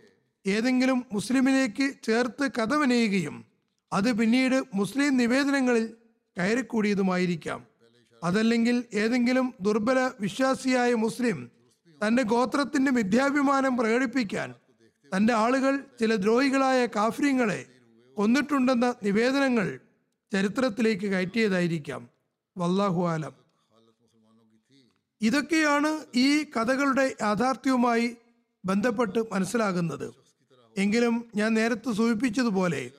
ഏതെങ്കിലും മുസ്ലിമിലേക്ക് ചേർത്ത് കഥ വിനയുകയും അത് പിന്നീട് മുസ്ലിം നിവേദനങ്ങളിൽ കയറിക്കൂടിയതുമായിരിക്കാം. അതല്ലെങ്കിൽ ഏതെങ്കിലും ദുർബല വിശ്വാസിയായ മുസ്ലിം തന്റെ ഗോത്രത്തിന്റെ മിഥ്യാഭിമാനം പ്രകടിപ്പിക്കാൻ തന്റെ ആളുകൾ ചില ദ്രോഹികളായ കാഫ്ര്യങ്ങളെ കൊന്നിട്ടുണ്ടെന്ന നിവേദനങ്ങൾ ചരിത്രത്തിലേക്ക് കയറ്റിയതായിരിക്കാം. വല്ലാഹു ആലം. ഇതൊക്കെയാണ് ഈ കഥകളുടെ യാഥാർത്ഥ്യവുമായി ബന്ധപ്പെട്ട് മനസ്സിലാകുന്നത്. എങ്കിലും ഞാൻ നേരത്തെ സൂചിപ്പിച്ചതുപോലെ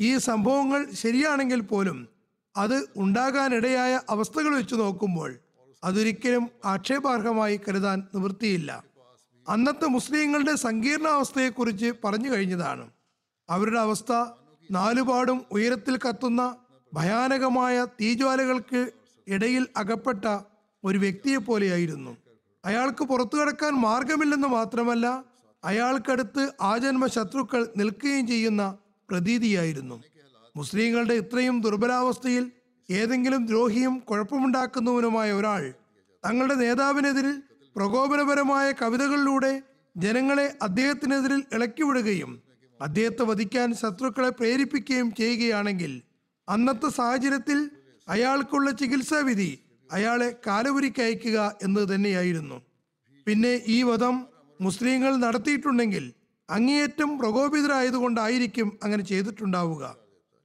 ഈ സംഭവങ്ങൾ ശരിയാണെങ്കിൽ പോലും അത് ഉണ്ടാകാനിടയായ അവസ്ഥകൾ വെച്ച് നോക്കുമ്പോൾ അതൊരിക്കലും ആക്ഷേപാർഹമായി കരുതാൻ നിവൃത്തിയില്ല. അന്നത്തെ മുസ്ലിങ്ങളുടെ സങ്കീർണാവസ്ഥയെക്കുറിച്ച് പറഞ്ഞു കഴിഞ്ഞതാണ്. അവരുടെ അവസ്ഥ നാലുപാടും ഉയരത്തിൽ കത്തുന്ന ഭയാനകമായ തീജ്വാലകൾക്ക് ഇടയിൽ അകപ്പെട്ട ഒരു വ്യക്തിയെ പോലെയായിരുന്നു. അയാൾക്ക് പുറത്തു കടക്കാൻ മാർഗമില്ലെന്ന് മാത്രമല്ല അയാൾക്കടുത്ത് ആജന്മ ശത്രുക്കൾ നിൽക്കുകയും ചെയ്യുന്ന പ്രതീതിയായിരുന്നു. മുസ്ലിങ്ങളുടെ ഇത്രയും ദുർബലാവസ്ഥയിൽ ഏതെങ്കിലും ദ്രോഹിയും കുഴപ്പമുണ്ടാക്കുന്നവനുമായ ഒരാൾ തങ്ങളുടെ നേതാവിനെതിരിൽ പ്രകോപനപരമായ കവിതകളിലൂടെ ജനങ്ങളെ അദ്ദേഹത്തിനെതിരിൽ ഇളക്കിവിടുകയും അദ്ദേഹത്തെ വധിക്കാൻ ശത്രുക്കളെ പ്രേരിപ്പിക്കുകയും ചെയ്യുകയാണെങ്കിൽ അന്നത്തെ സാഹചര്യത്തിൽ അയാൾക്കുള്ള ചികിത്സാവിധി അയാളെ കാലപുരിക്കയക്കുക എന്നത് തന്നെയായിരുന്നു. പിന്നെ ഈ വധം മുസ്ലിങ്ങൾ നടത്തിയിട്ടുണ്ടെങ്കിൽ അങ്ങേയറ്റം പ്രകോപിതരായതുകൊണ്ടായിരിക്കും അങ്ങനെ ചെയ്തിട്ടുണ്ടാവുക.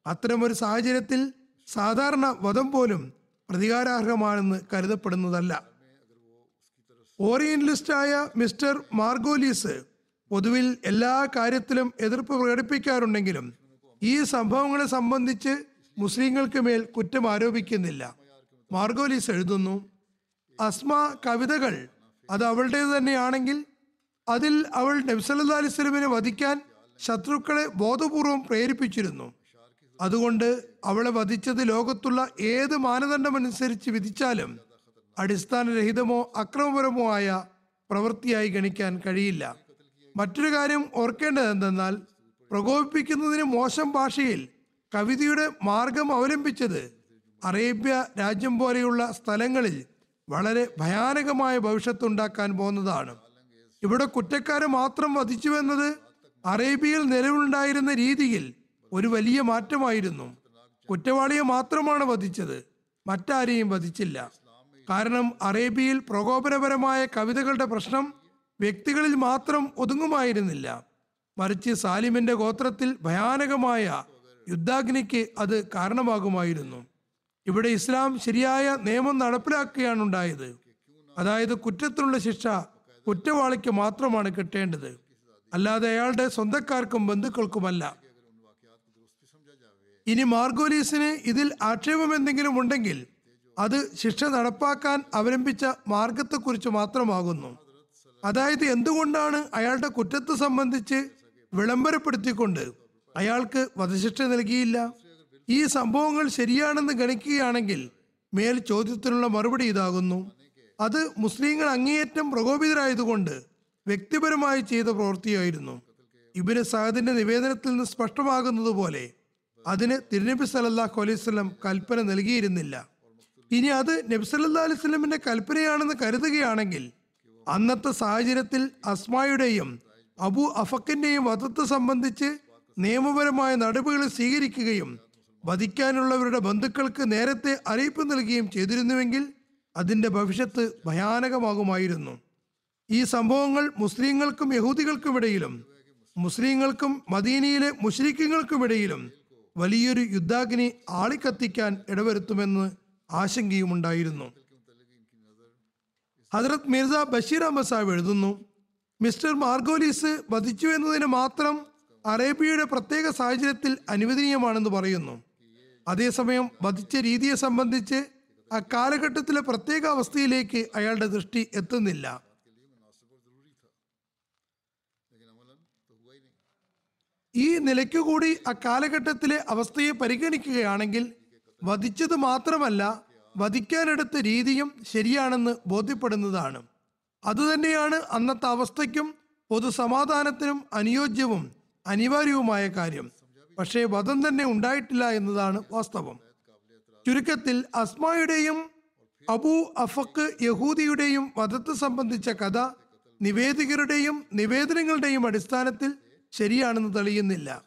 അത്തരമൊരു സാഹചര്യത്തിൽ സാധാരണ വധം പോലും പ്രതികാരാർഹമാണെന്ന് കരുതപ്പെടുന്നതല്ല. ഓറിയന്റലിസ്റ്റായ മിസ്റ്റർ മാർഗോലീസ് പൊതുവിൽ എല്ലാ കാര്യത്തിലും എതിർപ്പ് പ്രകടിപ്പിക്കാറുണ്ടെങ്കിലും ഈ സംഭവങ്ങളെ സംബന്ധിച്ച് മുസ്ലിങ്ങൾക്ക് മേൽ കുറ്റം ആരോപിക്കുന്നില്ല. മാർഗോലീസ് എഴുതുന്നു അസ്മ കവിതകൾ അത് അവളുടേത് തന്നെയാണെങ്കിൽ അതിൽ അവൾ നബ്സല്ലാ അലിസ്ലമിനെ വധിക്കാൻ ശത്രുക്കളെ ബോധപൂർവം പ്രേരിപ്പിച്ചിരുന്നു. അതുകൊണ്ട് അവളെ വധിച്ചത് ലോകത്തുള്ള ഏത് മാനദണ്ഡമനുസരിച്ച് വിധിച്ചാലും അടിസ്ഥാനരഹിതമോ അക്രമപരമോ ആയ പ്രവൃത്തിയായി ഗണിക്കാൻ കഴിയില്ല. മറ്റൊരു കാര്യം ഓർക്കേണ്ടത് എന്തെന്നാൽ പ്രകോപിപ്പിക്കുന്നതിന് മോശം ഭാഷയിൽ കവിതയുടെ മാർഗം അവലംബിച്ചത് അറേബ്യ രാജ്യം പോലെയുള്ള സ്ഥലങ്ങളിൽ വളരെ ഭയാനകമായ ഭവിഷ്യത്തുണ്ടാക്കാൻ പോകുന്നതാണ്. ഇവിടെ കുറ്റക്കാരെ മാത്രം വധിച്ചുവെന്നത് അറേബ്യയിൽ നിലവിലുണ്ടായിരുന്ന രീതിയിൽ ഒരു വലിയ മാറ്റമായിരുന്നു. കുറ്റവാളിയെ മാത്രമാണ് വധിച്ചത്. മറ്റാരെയും വധിച്ചില്ല. കാരണം അറേബ്യയിൽ പ്രകോപനപരമായ കവിതകളുടെ പ്രശ്നം വ്യക്തികളിൽ മാത്രം ഒതുങ്ങുമായിരുന്നില്ല. മറിച്ച് സാലിമിന്റെ ഗോത്രത്തിൽ ഭയാനകമായ യുദ്ധാഗ്നിക്ക് അത് കാരണമാകുമായിരുന്നു. ഇവിടെ ഇസ്ലാം ശരിയായ നിയമം നടപ്പിലാക്കുകയാണ് ഉണ്ടായത് അതായത് കുറ്റത്തിനുള്ള ശിക്ഷ കുറ്റവാളിക്ക് മാത്രമാണ് കിട്ടേണ്ടത്. അല്ലാതെ അയാളുടെ സ്വന്തക്കാർക്കും ബന്ധുക്കൾക്കുമല്ല. ഇനി മാർഗോലീസിന് ഇതിൽ ആക്ഷേപം എന്തെങ്കിലും ഉണ്ടെങ്കിൽ അത് ശിക്ഷ നടപ്പാക്കാൻ അവലംബിച്ച മാർഗത്തെക്കുറിച്ച് മാത്രമാകുന്നു. അതായത് എന്തുകൊണ്ടാണ് അയാളുടെ കുറ്റത്തെ സംബന്ധിച്ച് വിളംബരപ്പെടുത്തിക്കൊണ്ട് അയാൾക്ക് വധശിക്ഷ നൽകിയില്ല? ഈ സംഭവങ്ങൾ ശരിയാണെന്ന് ഗണിക്കുകയാണെങ്കിൽ മേൽ ചോദ്യത്തിനുള്ള മറുപടി ഇതാകുന്നു. അത് മുസ്ലിങ്ങൾ അങ്ങേയറ്റം പ്രകോപിതരായതുകൊണ്ട് വ്യക്തിപരമായി ചെയ്ത പ്രവൃത്തിയായിരുന്നു. ഇബിന് സഹദിന്റെ നിവേദനത്തിൽ നിന്ന് സ്പഷ്ടമാകുന്നത് പോലെ അതിന് തിരുനബി സല്ലല്ലാഹു അലൈഹി വസല്ലം കൽപ്പന നൽകിയിരുന്നില്ല. ഇനി അത് നബി സല്ലല്ലാഹു അലൈഹി സ്വലമിന്റെ കൽപ്പനയാണെന്ന് കരുതുകയാണെങ്കിൽ അന്നത്തെ സാഹചര്യത്തിൽ അസ്മായുടെയും അബു അഫക്കിന്റെയും വധത്തെ സംബന്ധിച്ച് നിയമപരമായ നടപടികൾ സ്വീകരിക്കുകയും വധിക്കാനുള്ളവരുടെ ബന്ധുക്കൾക്ക് നേരത്തെ അറിയിപ്പ് നൽകുകയും ചെയ്തിരുന്നുവെങ്കിൽ അതിന്റെ ഭവിഷ്യത്ത് ഭയാനകമാകുമായിരുന്നു. ഈ സംഭവങ്ങൾ മുസ്ലിങ്ങൾക്കും യഹൂദികൾക്കുമിടയിലും മുസ്ലിങ്ങൾക്കും മദീനയിലെ മുഷ്രിഖുകൾക്കുമിടയിലും വലിയൊരു യുദ്ധാഗ്നി ആളിക്കത്തിക്കാൻ ഇടവരുത്തുമെന്ന് ആശങ്കയുമുണ്ടായിരുന്നു. ഹജറത് മിർസ ബഷീർ അഹമ്മദ് സാഹിബ് എഴുതുന്നു മിസ്റ്റർ മാർഗോലീസ് വധിച്ചു എന്നതിന് മാത്രം അറേബ്യയുടെ പ്രത്യേക സാഹചര്യത്തിൽ അനുവദനീയമാണെന്ന് പറയുന്നു. അതേസമയം വധിച്ച രീതിയെ സംബന്ധിച്ച് അക്കാലഘട്ടത്തിലെ കാലഘട്ടത്തിലെ പ്രത്യേക അവസ്ഥയിലേക്ക് അയാളുടെ ദൃഷ്ടി എത്തുന്നില്ല. ഈ നിലയ്ക്കു കൂടി അക്കാലഘട്ടത്തിലെ അവസ്ഥയെ പരിഗണിക്കുകയാണെങ്കിൽ വധിച്ചത് മാത്രമല്ല വധിക്കാനെടുത്ത രീതിയും ശരിയാണെന്ന് ബോധ്യപ്പെടുന്നതാണ്. അതുതന്നെയാണ് അന്നത്തെ അവസ്ഥയ്ക്കും പൊതുസമാധാനത്തിനും അനുയോജ്യവും അനിവാര്യവുമായ കാര്യം. പക്ഷേ വധം തന്നെ ഉണ്ടായിട്ടില്ല എന്നതാണ് വാസ്തവം. ചുരുക്കത്തിൽ അസ്മായുടെയും അബു അഫക്ക് യഹൂദിയുടെയും വധത്തെ സംബന്ധിച്ച കഥ നിവേദികരുടെയും നിവേദനങ്ങളുടെയും അടിസ്ഥാനത്തിൽ ശരിയാണെന്ന് തെളിയുന്നില്ല.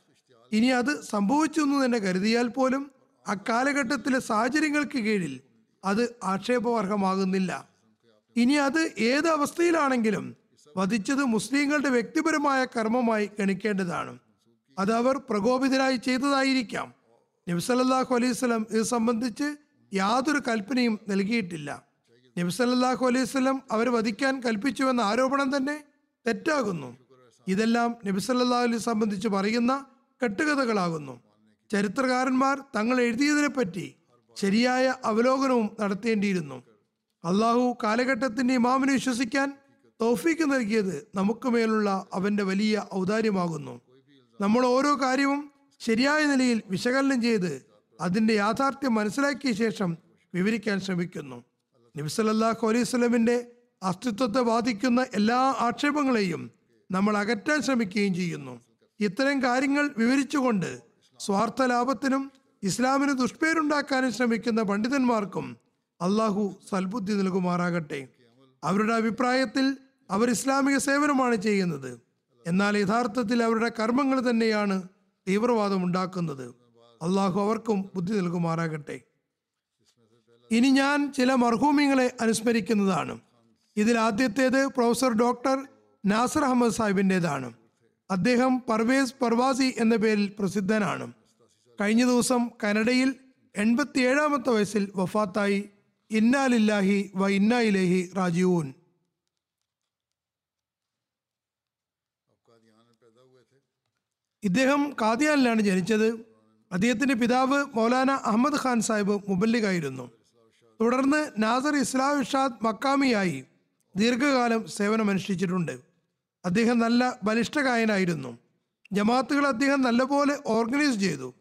ഇനി അത് സംഭവിച്ചു എന്ന് തന്നെ കരുതിയാൽ പോലും അക്കാലഘട്ടത്തിലെ സാഹചര്യങ്ങൾക്ക് കീഴിൽ അത് ആക്ഷേപവർഹമാകുന്നില്ല. ഇനി അത് ഏത് അവസ്ഥയിലാണെങ്കിലും വധിച്ചത് മുസ്ലിങ്ങളുടെ വ്യക്തിപരമായ കർമ്മമായി ഗണിക്കേണ്ടതാണ്. അത് അവർ പ്രകോപിതരായി ചെയ്തതായിരിക്കാം. നബ്സലല്ലാഹു അലൈഹി സ്വലം ഇത് സംബന്ധിച്ച് യാതൊരു കൽപ്പനയും നൽകിയിട്ടില്ല. നബ്സലല്ലാഹു അലൈഹി സ്വലം അവരെ വധിക്കാൻ കൽപ്പിച്ചുവെന്ന ആരോപണം തന്നെ തെറ്റാകുന്നു. ഇതെല്ലാം നബിസല്ലാഹുലിനെ സംബന്ധിച്ച് പറയുന്ന കെട്ടുകഥകളാകുന്നു. ചരിത്രകാരന്മാർ തങ്ങൾ എഴുതിയതിനെ പറ്റി ശരിയായ അവലോകനവും നടത്തേണ്ടിയിരുന്നു. അള്ളാഹു കാലഘട്ടത്തിന്റെ ഇമാമിനെ വിശ്വസിക്കാൻ തോഫീക്ക് നൽകിയത് നമുക്ക് മേലുള്ള അവന്റെ വലിയ ഔദാര്യമാകുന്നു. നമ്മൾ ഓരോ കാര്യവും ശരിയായ നിലയിൽ വിശകലനം ചെയ്ത് അതിന്റെ യാഥാർത്ഥ്യം മനസ്സിലാക്കിയ ശേഷം വിവരിക്കാൻ ശ്രമിക്കുന്നു. നബിസലല്ലാഹു അലൈഹി സ്വലമിന്റെ അസ്തിത്വത്തെ ബാധിക്കുന്ന എല്ലാ ആക്ഷേപങ്ങളെയും നമ്മൾ അകറ്റാൻ ശ്രമിക്കുകയും ചെയ്യുന്നു. ഇത്തരം കാര്യങ്ങൾ വിവരിച്ചുകൊണ്ട് സ്വാർത്ഥ ലാഭത്തിനും ഇസ്ലാമിന് ദുഷ്പേരുണ്ടാക്കാനും ശ്രമിക്കുന്ന പണ്ഡിതന്മാർക്കും അള്ളാഹു സൽബുദ്ധി നൽകുമാറാകട്ടെ. അവരുടെ അഭിപ്രായത്തിൽ അവർ ഇസ്ലാമിക സേവനമാണ് ചെയ്യുന്നത്. എന്നാൽ യഥാർത്ഥത്തിൽ അവരുടെ കർമ്മങ്ങൾ തന്നെയാണ് തീവ്രവാദം ഉണ്ടാക്കുന്നത് അള്ളാഹു അവർക്കും ബുദ്ധി നൽകുമാറാകട്ടെ. ഇനി ഞാൻ ചില മർഹൂമിങ്ങളെ അനുസ്മരിക്കുന്നതാണ്. ഇതിൽ ആദ്യത്തേത് പ്രൊഫസർ ഡോക്ടർ നാസർ അഹമ്മദ് സാഹിബിന്റെതാണ്. അദ്ദേഹം പർവേസ് പർവാസി എന്ന പേരിൽ പ്രസിദ്ധനാണ്. കഴിഞ്ഞ ദിവസം കനഡയിൽ എൺപത്തിയേഴാമത്തെ വയസ്സിൽ വഫാത്തായി. ഇന്നാലില്ലാഹി വ ഇന്നായിലേഹി രാജീവൂൻ ഇദ്ദേഹം കാദിയാനിലാണ് ജനിച്ചത്. അദ്ദേഹത്തിന്റെ പിതാവ് മൗലാന അഹമ്മദ് ഖാൻ സാഹിബ് മുബല്ലിഖായിരുന്നു തുടർന്ന് നാസർ ഇസ്ലാം ഇഷാദ് മക്കാമിയായി ദീർഘകാലം സേവനമനുഷ്ഠിച്ചിട്ടുണ്ട്. അദ്ദേഹം നല്ല ബലിഷ്ഠകായനായിരുന്നു ജമാത്തുകൾ അദ്ദേഹം നല്ലപോലെ ഓർഗനൈസ് ചെയ്തു.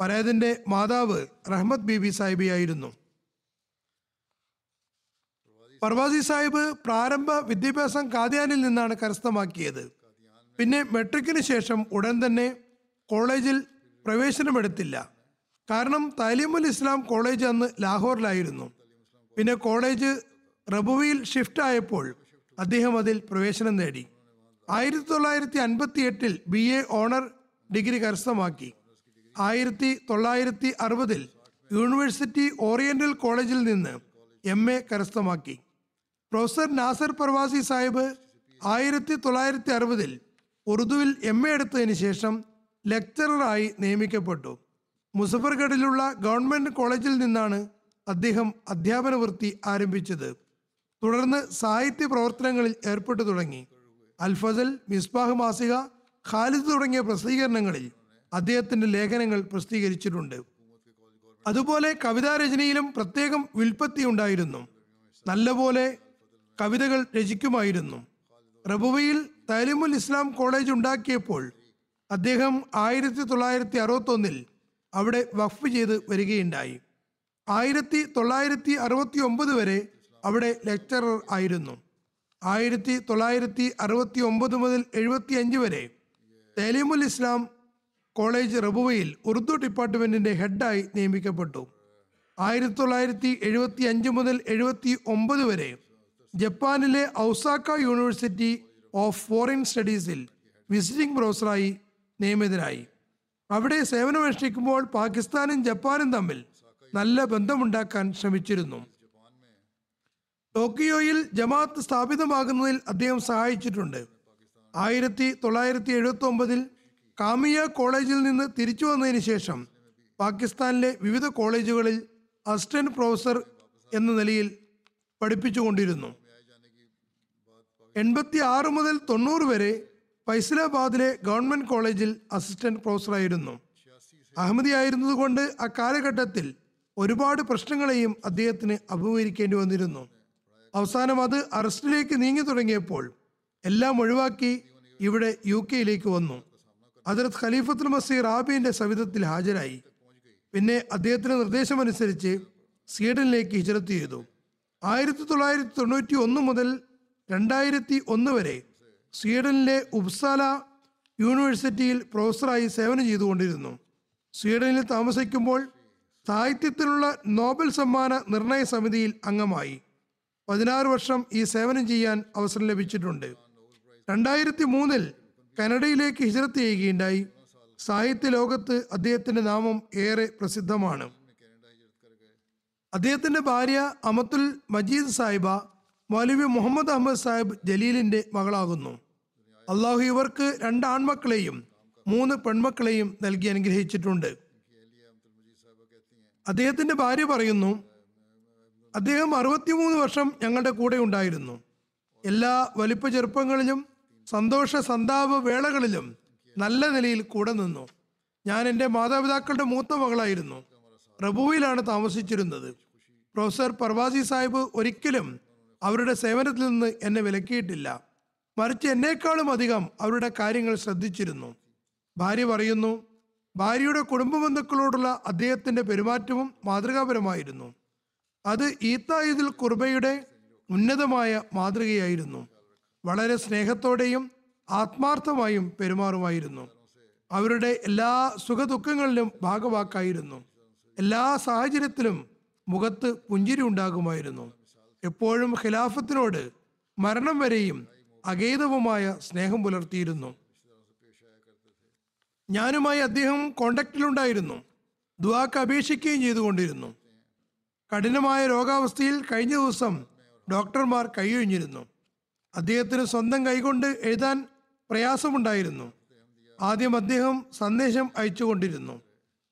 പരേതിന്റെ മാതാവ് റഹ്മത്ത് ബീബി സാഹിബിയായിരുന്നു പർവാസി സാഹിബ് പ്രാരംഭ വിദ്യാഭ്യാസം കാദ്യാനിൽ നിന്നാണ് കരസ്ഥമാക്കിയത്. പിന്നെ മെട്രിക്കിന് ശേഷം ഉടൻ തന്നെ കോളേജിൽ പ്രവേശനമെടുത്തില്ല. കാരണം താലിമുൽ ഇസ്ലാം കോളേജ് അന്ന് ലാഹോറിലായിരുന്നു. പിന്നെ കോളേജ് റബുവിയിൽ ഷിഫ്റ്റ് ആയപ്പോൾ അദ്ദേഹം അതിൽ പ്രവേശനം നേടി. ആയിരത്തി തൊള്ളായിരത്തി അൻപത്തി എട്ടിൽ ബി എ ഓണർ ഡിഗ്രി കരസ്ഥമാക്കി. ആയിരത്തി തൊള്ളായിരത്തി അറുപതിൽ യൂണിവേഴ്സിറ്റി ഓറിയന്റൽ കോളേജിൽ നിന്ന് എം എ കരസ്ഥമാക്കി. പ്രൊഫസർ നാസർ പ്രവാസി സാഹിബ് ആയിരത്തി തൊള്ളായിരത്തി അറുപതിൽ ഉറുദുവിൽ എം എ എടുത്തതിന് ശേഷം ലെക്ചററായി നിയമിക്കപ്പെട്ടു. മുസഫർഗഡിലുള്ള ഗവൺമെന്റ് കോളേജിൽ നിന്നാണ് അദ്ദേഹം അധ്യാപന വൃത്തി ആരംഭിച്ചത്. തുടർന്ന് സാഹിത്യ പ്രവർത്തനങ്ങളിൽ ഏർപ്പെട്ടു തുടങ്ങി. അൽഫസൽ മിസ്ബാഹ് മാസിക ഖാലിദ് തുടങ്ങിയ പ്രസിദ്ധീകരണങ്ങളിൽ അദ്ദേഹത്തിന്റെ ലേഖനങ്ങൾ പ്രസിദ്ധീകരിച്ചിട്ടുണ്ട്. അതുപോലെ കവിതാ കവിതാരചനയിലും പ്രത്യേകം വിൽപ്പത്തി ഉണ്ടായിരുന്നു. നല്ലപോലെ കവിതകൾ രചിക്കുമായിരുന്നു. റബുവയിൽ തലിമുൽ ഇസ്ലാം കോളേജ് ഉണ്ടാക്കിയപ്പോൾ അദ്ദേഹം ആയിരത്തി തൊള്ളായിരത്തി അറുപത്തൊന്നിൽ അവിടെ വഖഫ് ചെയ്ത് വരികയുണ്ടായി. ആയിരത്തി തൊള്ളായിരത്തി അറുപത്തി ഒമ്പത് വരെ അവിടെ ലെക്ചറർ ആയിരുന്നു. ആയിരത്തി തൊള്ളായിരത്തി അറുപത്തി ഒമ്പത് മുതൽ എഴുപത്തി അഞ്ച് വരെ തലീമുൽ ഇസ്ലാം കോളേജ് റബുവയിൽ ഉറുദു ഡിപ്പാർട്ട്മെന്റിന്റെ ഹെഡായി നിയമിക്കപ്പെട്ടു. ആയിരത്തി തൊള്ളായിരത്തി എഴുപത്തി അഞ്ച് മുതൽ എഴുപത്തി ഒമ്പത് വരെ ജപ്പാനിലെ ഔസാക്ക യൂണിവേഴ്സിറ്റി ഓഫ് ഫോറിൻ സ്റ്റഡീസിൽ വിസിറ്റിംഗ് പ്രൊഫസറായി നിയമിതനായി. അവിടെ സേവനമനുഷ്ഠിക്കുമ്പോൾ പാകിസ്ഥാനും ജപ്പാനും തമ്മിൽ നല്ല ബന്ധമുണ്ടാക്കാൻ ശ്രമിച്ചിരുന്നു. ടോക്കിയോയിൽ ജമാഅത്ത് സ്ഥാപിതമാകുന്നതിൽ അദ്ദേഹം സഹായിച്ചിട്ടുണ്ട്. ആയിരത്തി തൊള്ളായിരത്തി എഴുപത്തി ഒമ്പതിൽ കാമിയ കോളേജിൽ നിന്ന് തിരിച്ചു വന്നതിന് ശേഷം പാകിസ്ഥാനിലെ വിവിധ കോളേജുകളിൽ അസിസ്റ്റന്റ് പ്രൊഫസർ എന്ന നിലയിൽ പഠിപ്പിച്ചുകൊണ്ടിരുന്നു. എൺപത്തി ആറ് മുതൽ തൊണ്ണൂറ് വരെ ഫൈസലാബാദിലെ ഗവൺമെന്റ് കോളേജിൽ അസിസ്റ്റന്റ് പ്രൊഫസറായിരുന്നു. അഹമ്മദി ആയിരുന്നതുകൊണ്ട് അക്കാലഘട്ടത്തിൽ ഒരുപാട് പ്രശ്നങ്ങളെയും അദ്ദേഹത്തിന് അഭിമുഖീകരിക്കേണ്ടി വന്നിരുന്നു. അവസാനം അത് അറസ്റ്റിലേക്ക് നീങ്ങി തുടങ്ങിയപ്പോൾ എല്ലാം ഒഴിവാക്കി ഇവിടെ യു കെയിലേക്ക് വന്നു. അതിർത്ത് ഖലീഫത്തുൽ മസീർ റാബിന്റെ സവിധത്തിൽ ഹാജരായി. പിന്നെ അദ്ദേഹത്തിന്റെ നിർദ്ദേശമനുസരിച്ച് സ്വീഡനിലേക്ക് ഹിജറത്ത് ചെയ്തു. ആയിരത്തി തൊള്ളായിരത്തി തൊണ്ണൂറ്റി ഒന്ന് മുതൽ രണ്ടായിരത്തി ഒന്ന് വരെ സ്വീഡനിലെ ഉപ്സാല യൂണിവേഴ്സിറ്റിയിൽ പ്രൊഫസറായി സേവനം ചെയ്തുകൊണ്ടിരുന്നു. സ്വീഡനിൽ താമസിക്കുമ്പോൾ സാഹിത്യത്തിനുള്ള നോബൽ സമ്മാന നിർണയ സമിതിയിൽ അംഗമായി. പതിനാറ് വർഷം ഈ സേവനം ചെയ്യാൻ അവസരം ലഭിച്ചിട്ടുണ്ട്. രണ്ടായിരത്തി മൂന്നിൽ കനഡയിലേക്ക് ഹിജറത്ത് ചെയ്യുകയുണ്ടായി. സാഹിത്യ ലോകത്ത് അദ്ദേഹത്തിന്റെ നാമം ഏറെ പ്രസിദ്ധമാണ്. അദ്ദേഹത്തിന്റെ ഭാര്യ അമത്തുൽ മജീദ് സാഹിബ മൗലവി മുഹമ്മദ് അഹമ്മദ് സാഹിബ് ജലീലിന്റെ മകളാകുന്നു. അള്ളാഹു ഇവർക്ക് രണ്ട് ആൺമക്കളെയും മൂന്ന് പെൺമക്കളെയും നൽകി അനുഗ്രഹിച്ചിട്ടുണ്ട്. അദ്ദേഹത്തിന്റെ ഭാര്യ പറയുന്നു അദ്ദേഹം അറുപത്തിമൂന്ന് വർഷം ഞങ്ങളുടെ കൂടെ ഉണ്ടായിരുന്നു. എല്ലാ വലിപ്പ ചെറുപ്പങ്ങളിലും സന്തോഷ സന്താപ വേളകളിലും നല്ല നിലയിൽ കൂടെ നിന്നു. ഞാൻ എന്റെ മാതാപിതാക്കളുടെ മൂത്ത മകളായിരുന്നു. റബുവിലാണ് താമസിച്ചിരുന്നത്. പ്രൊഫസർ പർവാസി സാഹിബ് ഒരിക്കലും അവരുടെ സേവനത്തിൽ നിന്ന് എന്നെ വിലക്കിയിട്ടില്ല. മറിച്ച് എന്നേക്കാളും അധികം അവരുടെ കാര്യങ്ങൾ ശ്രദ്ധിച്ചിരുന്നു. ഭാര്യ പറയുന്നു ഭാര്യയുടെ കുടുംബ ബന്ധുക്കളോടുള്ള അദ്ദേഹത്തിന്റെ പെരുമാറ്റവും മാതൃകാപരമായിരുന്നു. അത് ഈത്തായുദിൽ കുർബയുടെ ഉന്നതമായ മാതൃകയായിരുന്നു. വളരെ സ്നേഹത്തോടെയും ആത്മാർത്ഥമായും പെരുമാറുമായിരുന്നു. അവരുടെ എല്ലാ സുഖദുഃഖങ്ങളിലും ഭാഗവാക്കായിരുന്നു. എല്ലാ സാഹചര്യത്തിലും മുഖത്ത് പുഞ്ചിരി ഉണ്ടാകുമായിരുന്നു. എപ്പോഴും ഖിലാഫത്തിനോട് മരണം വരെയും അഗേതവുമായ സ്നേഹം പുലർത്തിയിരുന്നു. ഞാനുമായി അദ്ദേഹം കോണ്ടാക്റ്റിലുണ്ടായിരുന്നു ദുവാക്ക് അപേക്ഷിക്കുകയും ചെയ്തുകൊണ്ടിരുന്നു. കഠിനമായ രോഗാവസ്ഥയിൽ കഴിഞ്ഞ ദിവസം ഡോക്ടർമാർ കൈയൊഴിഞ്ഞിരുന്നു. അദ്ദേഹത്തിന് സ്വന്തം കൈകൊണ്ട് എഴുതാൻ പ്രയാസമുണ്ടായിരുന്നു. ആദ്യം അദ്ദേഹം സന്ദേശം അയച്ചുകൊണ്ടിരുന്നു.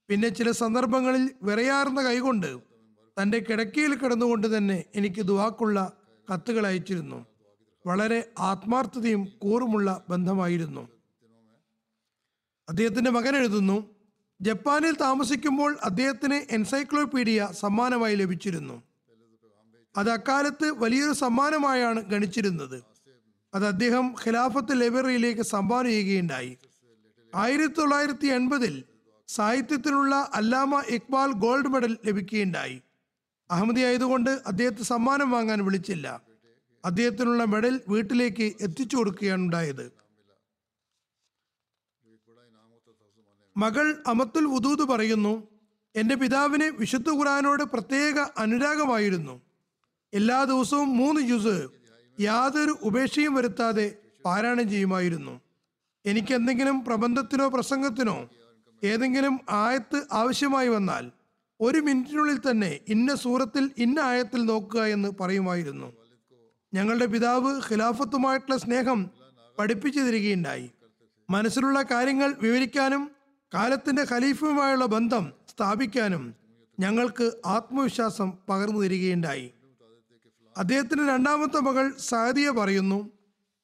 പിന്നെ ചില സന്ദർഭങ്ങളിൽ വിറയാർന്ന കൈകൊണ്ട് തന്റെ കിടക്കയിൽ കിടന്നുകൊണ്ട് തന്നെ എനിക്ക് ദുവാക്കുള്ള കത്തുകൾ അയച്ചിരുന്നു. വളരെ ആത്മാർത്ഥതയും കൂറുമുള്ള ബന്ധമായിരുന്നു. അദ്ദേഹത്തിന്റെ മകൻ എഴുതുന്നു ജപ്പാനിൽ താമസിക്കുമ്പോൾ അദ്ദേഹത്തിന് എൻസൈക്ലോപീഡിയ സമ്മാനമായി ലഭിച്ചിരുന്നു. അത് അക്കാലത്ത് വലിയൊരു സമ്മാനമായാണ് ഗണിച്ചിരുന്നത്. അത് അദ്ദേഹം ഖിലാഫത്ത് ലൈബ്രറിയിലേക്ക് സംഭാവന ചെയ്യുകയുണ്ടായി ആയിരത്തി തൊള്ളായിരത്തി എൺപതിൽ സാഹിത്യത്തിനുള്ള അല്ലാമ ഇക്ബാൽ ഗോൾഡ് മെഡൽ ലഭിക്കുകയുണ്ടായി. അഹമ്മദി ആയതുകൊണ്ട് അദ്ദേഹത്തെ സമ്മാനം വാങ്ങാൻ വിളിച്ചില്ല. അദ്ദേഹത്തിനുള്ള മെഡൽ വീട്ടിലേക്ക് എത്തിച്ചു കൊടുക്കുകയാണ് ഉണ്ടായത് മകൾ അമത്തുൽ വുദൂദ് പറയുന്നു എന്റെ പിതാവിന് വിശുദ്ധ ഖുറാനോട് പ്രത്യേക അനുരാഗമായിരുന്നു. എല്ലാ ദിവസവും മൂന്ന് ജ്യൂസ് യാതൊരു ഉപേക്ഷയും വരുത്താതെ പാരായണം ചെയ്യുമായിരുന്നു. എനിക്ക് എന്തെങ്കിലും പ്രബന്ധത്തിനോ പ്രസംഗത്തിനോ ഏതെങ്കിലും ആയത്ത് ആവശ്യമായി വന്നാൽ ഒരു മിനിറ്റിനുള്ളിൽ തന്നെ ഇന്ന സൂറത്തിൽ ഇന്ന ആയത്തിൽ നോക്കുക എന്ന് പറയുമായിരുന്നു. ഞങ്ങളുടെ പിതാവ് ഖിലാഫത്തുമായിട്ടുള്ള സ്നേഹം പഠിപ്പിച്ചു തരികയുണ്ടായി മനസ്സിലുള്ള കാര്യങ്ങൾ വിവരിക്കാനും കാലത്തിന്റെ ഖലീഫുമായുള്ള ബന്ധം സ്ഥാപിക്കാനും ഞങ്ങൾക്ക് ആത്മവിശ്വാസം പകർന്നു തരികയുണ്ടായി. അദ്ദേഹത്തിന്റെ രണ്ടാമത്തെ മകൾ സാദിയ പറയുന്നു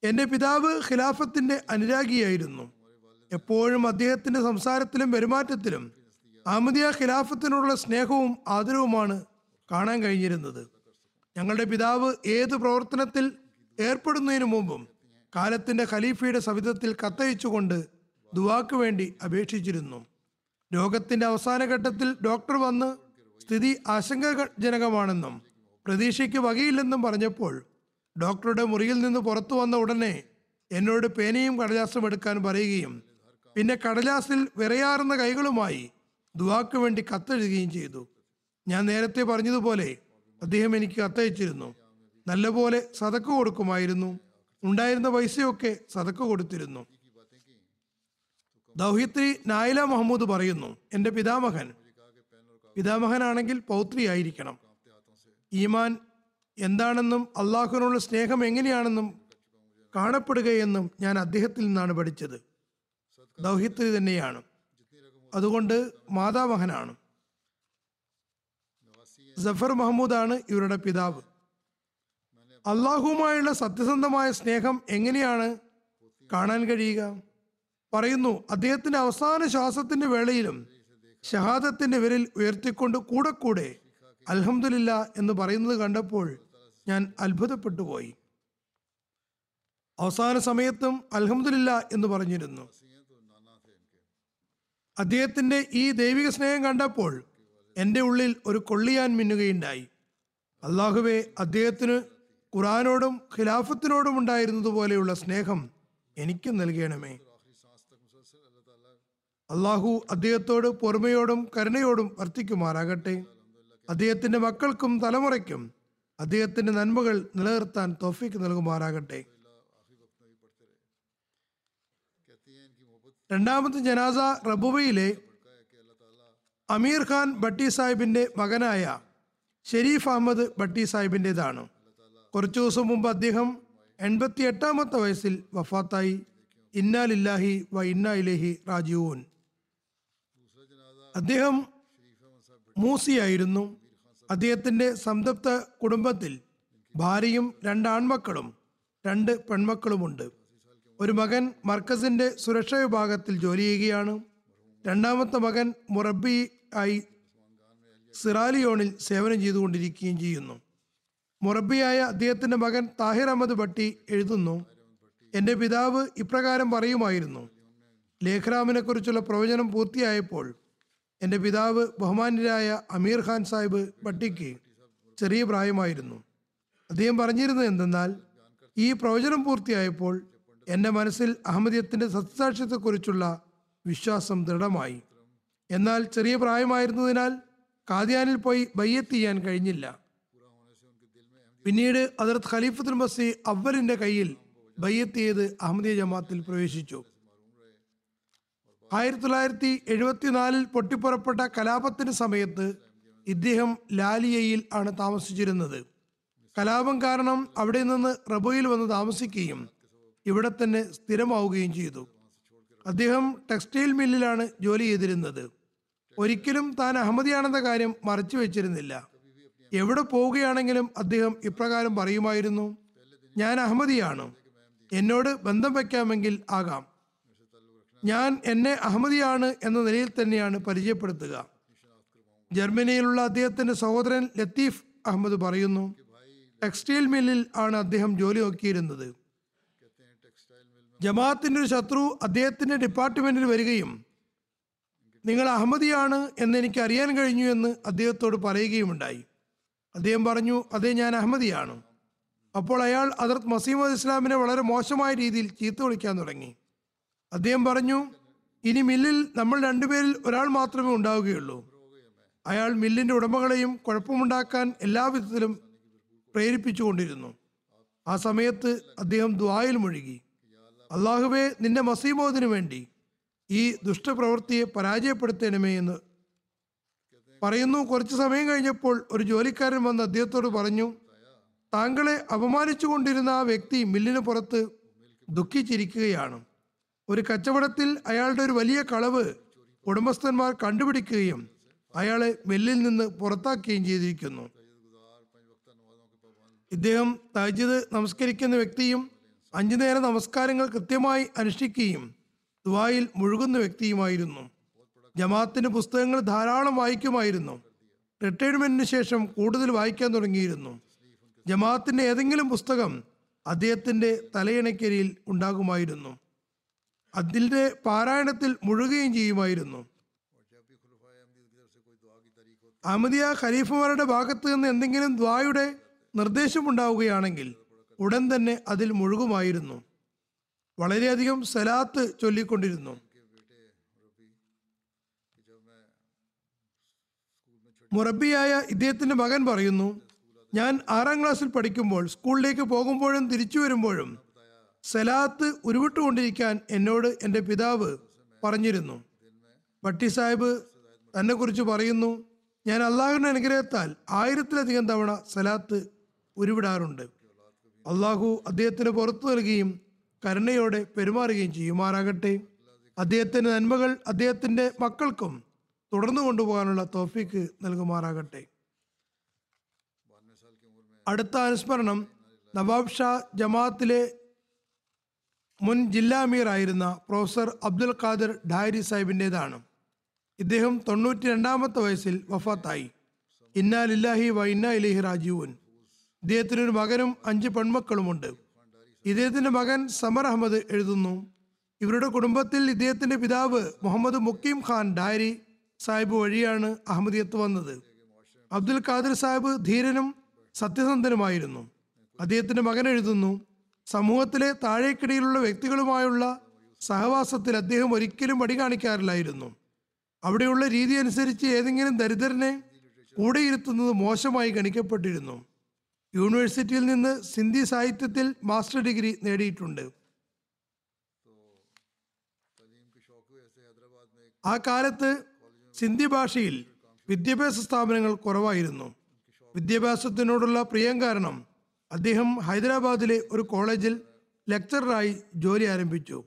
എന്റെ പിതാവ് ഖിലാഫത്തിന്റെ അനുരാഗിയായിരുന്നു. എപ്പോഴും അദ്ദേഹത്തിന്റെ സംസാരത്തിലും പെരുമാറ്റത്തിലും അഹമ്മദിയ ഖിലാഫത്തിനുള്ള സ്നേഹവും ആദരവുമാണ് കാണാൻ കഴിഞ്ഞിരുന്നത്. ഞങ്ങളുടെ പിതാവ് ഏത് പ്രവർത്തനത്തിൽ ഏർപ്പെടുന്നതിനു മുമ്പും കാലത്തിന്റെ ഖലീഫയുടെ സവിധത്തിൽ കത്തയച്ചുകൊണ്ട് ദുവാക്ക് വേണ്ടി അപേക്ഷിച്ചിരുന്നു. രോഗത്തിന്റെ അവസാന ഘട്ടത്തിൽ ഡോക്ടർ വന്ന് സ്ഥിതി ആശങ്കജനകമാണെന്നും പ്രതീക്ഷയ്ക്ക് വകയില്ലെന്നും പറഞ്ഞപ്പോൾ ഡോക്ടറുടെ മുറിയിൽ നിന്ന് പുറത്തു വന്ന ഉടനെ എന്നോട് പേനയും കടലാസും എടുക്കാൻ പറയുകയും പിന്നെ കടലാസിൽ വിറയാറുന്ന കൈകളുമായി ദുവാക്ക് വേണ്ടി കത്തെഴുതുകയും ചെയ്തു. ഞാൻ നേരത്തെ പറഞ്ഞതുപോലെ അദ്ദേഹം എനിക്ക് കത്തയച്ചിരുന്നു. നല്ലപോലെ സതക്ക് കൊടുക്കുമായിരുന്നു. ഉണ്ടായിരുന്ന പൈസയൊക്കെ സതക്ക് കൊടുത്തിരുന്നു. ദൗഹിത്രി നായില മുഹമ്മൂദ് പറയുന്നു എന്റെ പിതാമഹൻ പിതാമഹനാണെങ്കിൽ പൗത്രിയായിരിക്കണം. ഈമാൻ എന്താണെന്നും അള്ളാഹുവിനുള്ള സ്നേഹം എങ്ങനെയാണെന്നും കാണപ്പെടുകയെന്നും ഞാൻ അദ്ദേഹത്തിൽ നിന്നാണ് പഠിച്ചത്. ദൗഹിത്രി തന്നെയാണ്. അതുകൊണ്ട് മാതാമഹനാണ്. ജഫർ മഹമ്മൂദാണ് ഇവരുടെ പിതാവ്. അള്ളാഹുവുമായുള്ള സത്യസന്ധമായ സ്നേഹം എങ്ങനെയാണ് കാണാൻ കഴിയുക? പറയുന്നു അദ്ദേഹത്തിന്റെ അവസാന ശ്വാസത്തിന്റെ വേളയിലും ഷഹാദത്തിന്റെ വിരൽ ഉയർത്തിക്കൊണ്ട് കൂടെ കൂടെ അൽഹംദുലില്ല എന്ന് പറയുന്നത് കണ്ടപ്പോൾ ഞാൻ അത്ഭുതപ്പെട്ടു പോയി അവസാന സമയത്തും അൽഹംദുലില്ല എന്ന് പറഞ്ഞിരുന്നു. അദ്ദേഹത്തിന്റെ ഈ ദൈവിക സ്നേഹം കണ്ടപ്പോൾ എന്റെ ഉള്ളിൽ ഒരു കൊള്ളിയാൻ മിന്നുകയുണ്ടായി. അള്ളാഹുവെ അദ്ദേഹത്തിന് ഖുറാനോടും ഖിലാഫത്തിനോടും ഉണ്ടായിരുന്നതുപോലെയുള്ള സ്നേഹം എനിക്കും നൽകണമേ. അള്ളാഹു അദ്ദേഹത്തോട് പൊറുമയോടും കരുണയോടും വർത്തിക്കുമാറാകട്ടെ. അദ്ദേഹത്തിന്റെ മക്കൾക്കും തലമുറയ്ക്കും അദ്ദേഹത്തിന്റെ നന്മകൾ നിലനിർത്താൻ തോഫിക്ക് നൽകുമാറാകട്ടെ. രണ്ടാമത്തെ ജനാസ റബുബയിലെ അമീർ ഖാൻ ഭട്ടി സാഹിബിന്റെ മകനായ ഷെരീഫ് അഹമ്മദ് ഭട്ടി സാഹിബിന്റെതാണ് കുറച്ചു ദിവസം മുമ്പ് അദ്ദേഹം എൺപത്തി എട്ടാമത്തെ വയസ്സിൽ വഫാത്തായി. ഇന്നാലില്ലാഹി വ ഇന്നാ ഇലഹി റാജീവൂൻ അദ്ദേഹം മൂസിയായിരുന്നു. അദ്ദേഹത്തിന്റെ സംതൃപ്ത കുടുംബത്തിൽ ഭാര്യയും രണ്ട് ആൺമക്കളും രണ്ട് പെൺമക്കളുമുണ്ട്. ഒരു മകൻ മർക്കസിന്റെ സുരക്ഷാ വിഭാഗത്തിൽ ജോലി ചെയ്യുകയാണ്. രണ്ടാമത്തെ മകൻ മുറബി ആയി സിറാലിയോണിൽ സേവനം ചെയ്തുകൊണ്ടിരിക്കുകയും ചെയ്യുന്നു. മുറബിയായ അദ്ദേഹത്തിന്റെ മകൻ താഹിർ അഹമ്മദ് ഭട്ടി എഴുതുന്നു എന്റെ പിതാവ് ഇപ്രകാരം പറയുമായിരുന്നു ലേഖ്രാമിനെക്കുറിച്ചുള്ള പ്രവചനം പൂർത്തിയായപ്പോൾ എന്റെ പിതാവ് ബഹുമാന്യരായ അമീർ ഖാൻ സാഹിബ് ഭട്ടിക്ക് ചെറിയ പ്രായമായിരുന്നു. അദ്ദേഹം പറഞ്ഞിരുന്നത് എന്തെന്നാൽ ഈ പ്രവചനം പൂർത്തിയായപ്പോൾ എന്റെ മനസ്സിൽ അഹമ്മദിയത്തിന്റെ സത്യസാക്ഷ്യത്തെക്കുറിച്ചുള്ള വിശ്വാസം ദൃഢമായി. എന്നാൽ ചെറിയ പ്രായമായിരുന്നതിനാൽ കാദ്യാനിൽ പോയി ബയ്യത്ത് ചെയ്യാൻ കഴിഞ്ഞില്ല. പിന്നീട് അതിർത്ത് ഖലീഫത്തുൽ മസി അവരിന്റെ കയ്യിൽ ബയ്യത്ത് ചെയ്ത് അഹമ്മദിയ ജമാത്തിൽ പ്രവേശിച്ചു. ആയിരത്തി തൊള്ളായിരത്തി എഴുപത്തിനാലിൽ പൊട്ടിപ്പുറപ്പെട്ട കലാപത്തിന് സമയത്ത് ഇദ്ദേഹം ലാലിയയിൽ ആണ് താമസിച്ചിരുന്നത്. കലാപം കാരണം അവിടെ നിന്ന് റബോയിൽ വന്ന് താമസിക്കുകയും ഇവിടെ തന്നെ സ്ഥിരമാവുകയും ചെയ്തു. അദ്ദേഹം ടെക്സ്റ്റൈൽ മില്ലിലാണ് ജോലി ചെയ്തിരുന്നത്. ഒരിക്കലും താൻ അഹമ്മദിയാണെന്ന കാര്യം മറച്ചു വെച്ചിരുന്നില്ല. എവിടെ പോവുകയാണെങ്കിലും അദ്ദേഹം ഇപ്രകാരം പറയുമായിരുന്നു ഞാൻ അഹമ്മദിയാണ്. എന്നോട് ബന്ധം വയ്ക്കാമെങ്കിൽ ആകാം. ഞാൻ എന്നെ അഹമ്മദിയാണ് എന്ന നിലയിൽ തന്നെയാണ് പരിചയപ്പെടുത്തുക. ജർമ്മനിയിലുള്ള അദ്ദേഹത്തിന്റെ സഹോദരൻ ലത്തീഫ് അഹമ്മദ് പറയുന്നു ടെക്സ്റ്റൈൽ മില്ലിൽ ആണ് അദ്ദേഹം ജോലി നോക്കിയിരുന്നത്. ജമാഅത്തിന്റെ ഒരു ശത്രു അദ്ദേഹത്തിന്റെ ഡിപ്പാർട്ട്മെന്റിൽ വരികയും നിങ്ങൾ അഹമ്മദിയാണ് എന്ന് എനിക്ക് അറിയാൻ കഴിഞ്ഞു എന്ന് അദ്ദേഹത്തോട് പറയുകയുമുണ്ടായി. അദ്ദേഹം പറഞ്ഞു അതേ ഞാൻ അഹമ്മദിയാണ്. അപ്പോൾ അയാൾ അതിർത്ത് മസീമദ് ഇസ്ലാമിനെ വളരെ മോശമായ രീതിയിൽ ചീത്ത വിളിക്കാൻ തുടങ്ങി. അദ്ദേഹം പറഞ്ഞു ഇനി മില്ലിൽ നമ്മൾ രണ്ടുപേരിൽ ഒരാൾ മാത്രമേ ഉണ്ടാവുകയുള്ളൂ. അയാൾ മില്ലിന്റെ ഉടമകളെയും കുഴപ്പമുണ്ടാക്കാൻ എല്ലാവിധത്തിലും പ്രേരിപ്പിച്ചുകൊണ്ടിരുന്നു. ആ സമയത്ത് അദ്ദേഹം ദ്വായിൽ മുഴുകി. അള്ളാഹുവെ നിന്റെ മസീമോദിനു വേണ്ടി ഈ ദുഷ്ടപ്രവൃത്തിയെ പരാജയപ്പെടുത്തണമേ എന്ന് പറയുന്നു. കുറച്ച് സമയം കഴിഞ്ഞപ്പോൾ ഒരു ജോലിക്കാരൻ വന്ന് അദ്ദേഹത്തോട് പറഞ്ഞു താങ്കളെ അപമാനിച്ചു കൊണ്ടിരുന്ന ആ വ്യക്തി മില്ലിന് പുറത്ത് ദുഃഖിച്ചിരിക്കുകയാണ്. ഒരു കച്ചവടത്തിൽ അയാളുടെ ഒരു വലിയ കളവ് ഉടമസ്ഥന്മാർ കണ്ടുപിടിക്കുകയും അയാളെ മെല്ലിൽ നിന്ന് പുറത്താക്കുകയും ചെയ്തിരിക്കുന്നു. ഇദ്ദേഹം തജിദ് നമസ്കരിക്കുന്ന വ്യക്തിയും അഞ്ചു നേര നമസ്കാരങ്ങൾ കൃത്യമായി അനുഷ്ഠിക്കുകയും ദുബായിൽ മുഴുകുന്ന വ്യക്തിയുമായിരുന്നു. ജമാഅത്തിന്റെ പുസ്തകങ്ങൾ ധാരാളം വായിക്കുമായിരുന്നു. റിട്ടയർമെന്റിന് ശേഷം കൂടുതൽ വായിക്കാൻ തുടങ്ങിയിരുന്നു. ജമാഅത്തിന്റെ ഏതെങ്കിലും പുസ്തകം അദ്ദേഹത്തിന്റെ തലയിണക്കരിയിൽ ഉണ്ടാകുമായിരുന്നു. അതിന്റെ പാരായണത്തിൽ മുഴുകുകയും ചെയ്യുമായിരുന്നു. അഹമ്മദിയ ഖലീഫുമാരുടെ ഭാഗത്ത് നിന്ന് എന്തെങ്കിലും ദ്വായുടെ നിർദ്ദേശമുണ്ടാവുകയാണെങ്കിൽ ഉടൻ തന്നെ അതിൽ മുഴുകുമായിരുന്നു. വളരെയധികം സലാത്ത് ചൊല്ലിക്കൊണ്ടിരുന്നു. മുറബിയായ ഇദ്ദേഹത്തിന്റെ മകൻ പറയുന്നു ഞാൻ ആറാം ക്ലാസ്സിൽ പഠിക്കുമ്പോൾ സ്കൂളിലേക്ക് പോകുമ്പോഴും തിരിച്ചു വരുമ്പോഴും സലാത്ത് ഉരുവിട്ടുകൊണ്ടിരിക്കാൻ എന്നോട് എന്റെ പിതാവ് പറഞ്ഞിരുന്നു. ഭട്ടി സാഹിബ് തന്നെ കുറിച്ച് പറയുന്നു ഞാൻ അള്ളാഹുവിന്റെ അനുഗ്രഹത്താൽ ആയിരത്തിലധികം തവണ സലാത്ത് ഉരുവിടാറുണ്ട്. അള്ളാഹു അദ്ദേഹത്തിന് പുറത്തു നൽകുകയും കരുണയോടെ പെരുമാറുകയും ചെയ്യുമാറാകട്ടെ. അദ്ദേഹത്തിന്റെ നന്മകൾ അദ്ദേഹത്തിന്റെ മക്കൾക്കും തുടർന്നു കൊണ്ടുപോകാനുള്ള തോഫിക്ക് നൽകുമാറാകട്ടെ. അടുത്ത അനുസ്മരണം നവാബ് ഷാ ജമാഅത്തിലെ മുൻ ജില്ലാ അമീർ ആയിരുന്ന പ്രൊഫസർ അബ്ദുൽ ഖാദർ ഡാരി സാഹിബിന്റെതാണ് ഇദ്ദേഹം തൊണ്ണൂറ്റി രണ്ടാമത്തെ വയസ്സിൽ വഫാത്തായി. ഇന്നാ ലില്ലാഹി വ ഇന്നാ ഇലഹി രാജീവൻ ഇദ്ദേഹത്തിനൊരു മകനും അഞ്ച് പെൺമക്കളുമുണ്ട്. ഇദ്ദേഹത്തിന്റെ മകൻ സമർ അഹമ്മദ് എഴുതുന്നു. ഇവരുടെ കുടുംബത്തിൽ ഇദ്ദേഹത്തിന്റെ പിതാവ് മുഹമ്മദ് മുക്കീം ഖാൻ ഡാരി സാഹിബ് വഴിയാണ് അഹമ്മദിയത്ത് വന്നത്. അബ്ദുൽ ഖാദിർ സാഹിബ് ധീരനും സത്യസന്ധനുമായിരുന്നു. അദ്ദേഹത്തിന്റെ മകൻ എഴുതുന്നു സമൂഹത്തിലെ താഴേക്കിടയിലുള്ള വ്യക്തികളുമായുള്ള സഹവാസത്തിൽ അദ്ദേഹം ഒരിക്കലും വടി കാണിക്കാറില്ലായിരുന്നു അവിടെയുള്ള രീതി അനുസരിച്ച് ഏതെങ്കിലും ദരിദ്രനെ കൂടെ ഇരുത്തുന്നത് മോശമായി ഗണിക്കപ്പെട്ടിരുന്നു. യൂണിവേഴ്സിറ്റിയിൽ നിന്ന് സിന്ധി സാഹിത്യത്തിൽ മാസ്റ്റർ ഡിഗ്രി നേടിയിട്ടുണ്ട്. ആ കാലത്ത് സിന്ധി ഭാഷയിൽ വിദ്യാഭ്യാസ സ്ഥാപനങ്ങൾ കുറവായിരുന്നു. വിദ്യാഭ്യാസത്തിനോടുള്ള പ്രിയം കാരണം അദ്ദേഹം ഹൈദരാബാദിലെ ഒരു കോളേജിൽ ലെക്ചററായി ജോലി ആരംഭിച്ചു.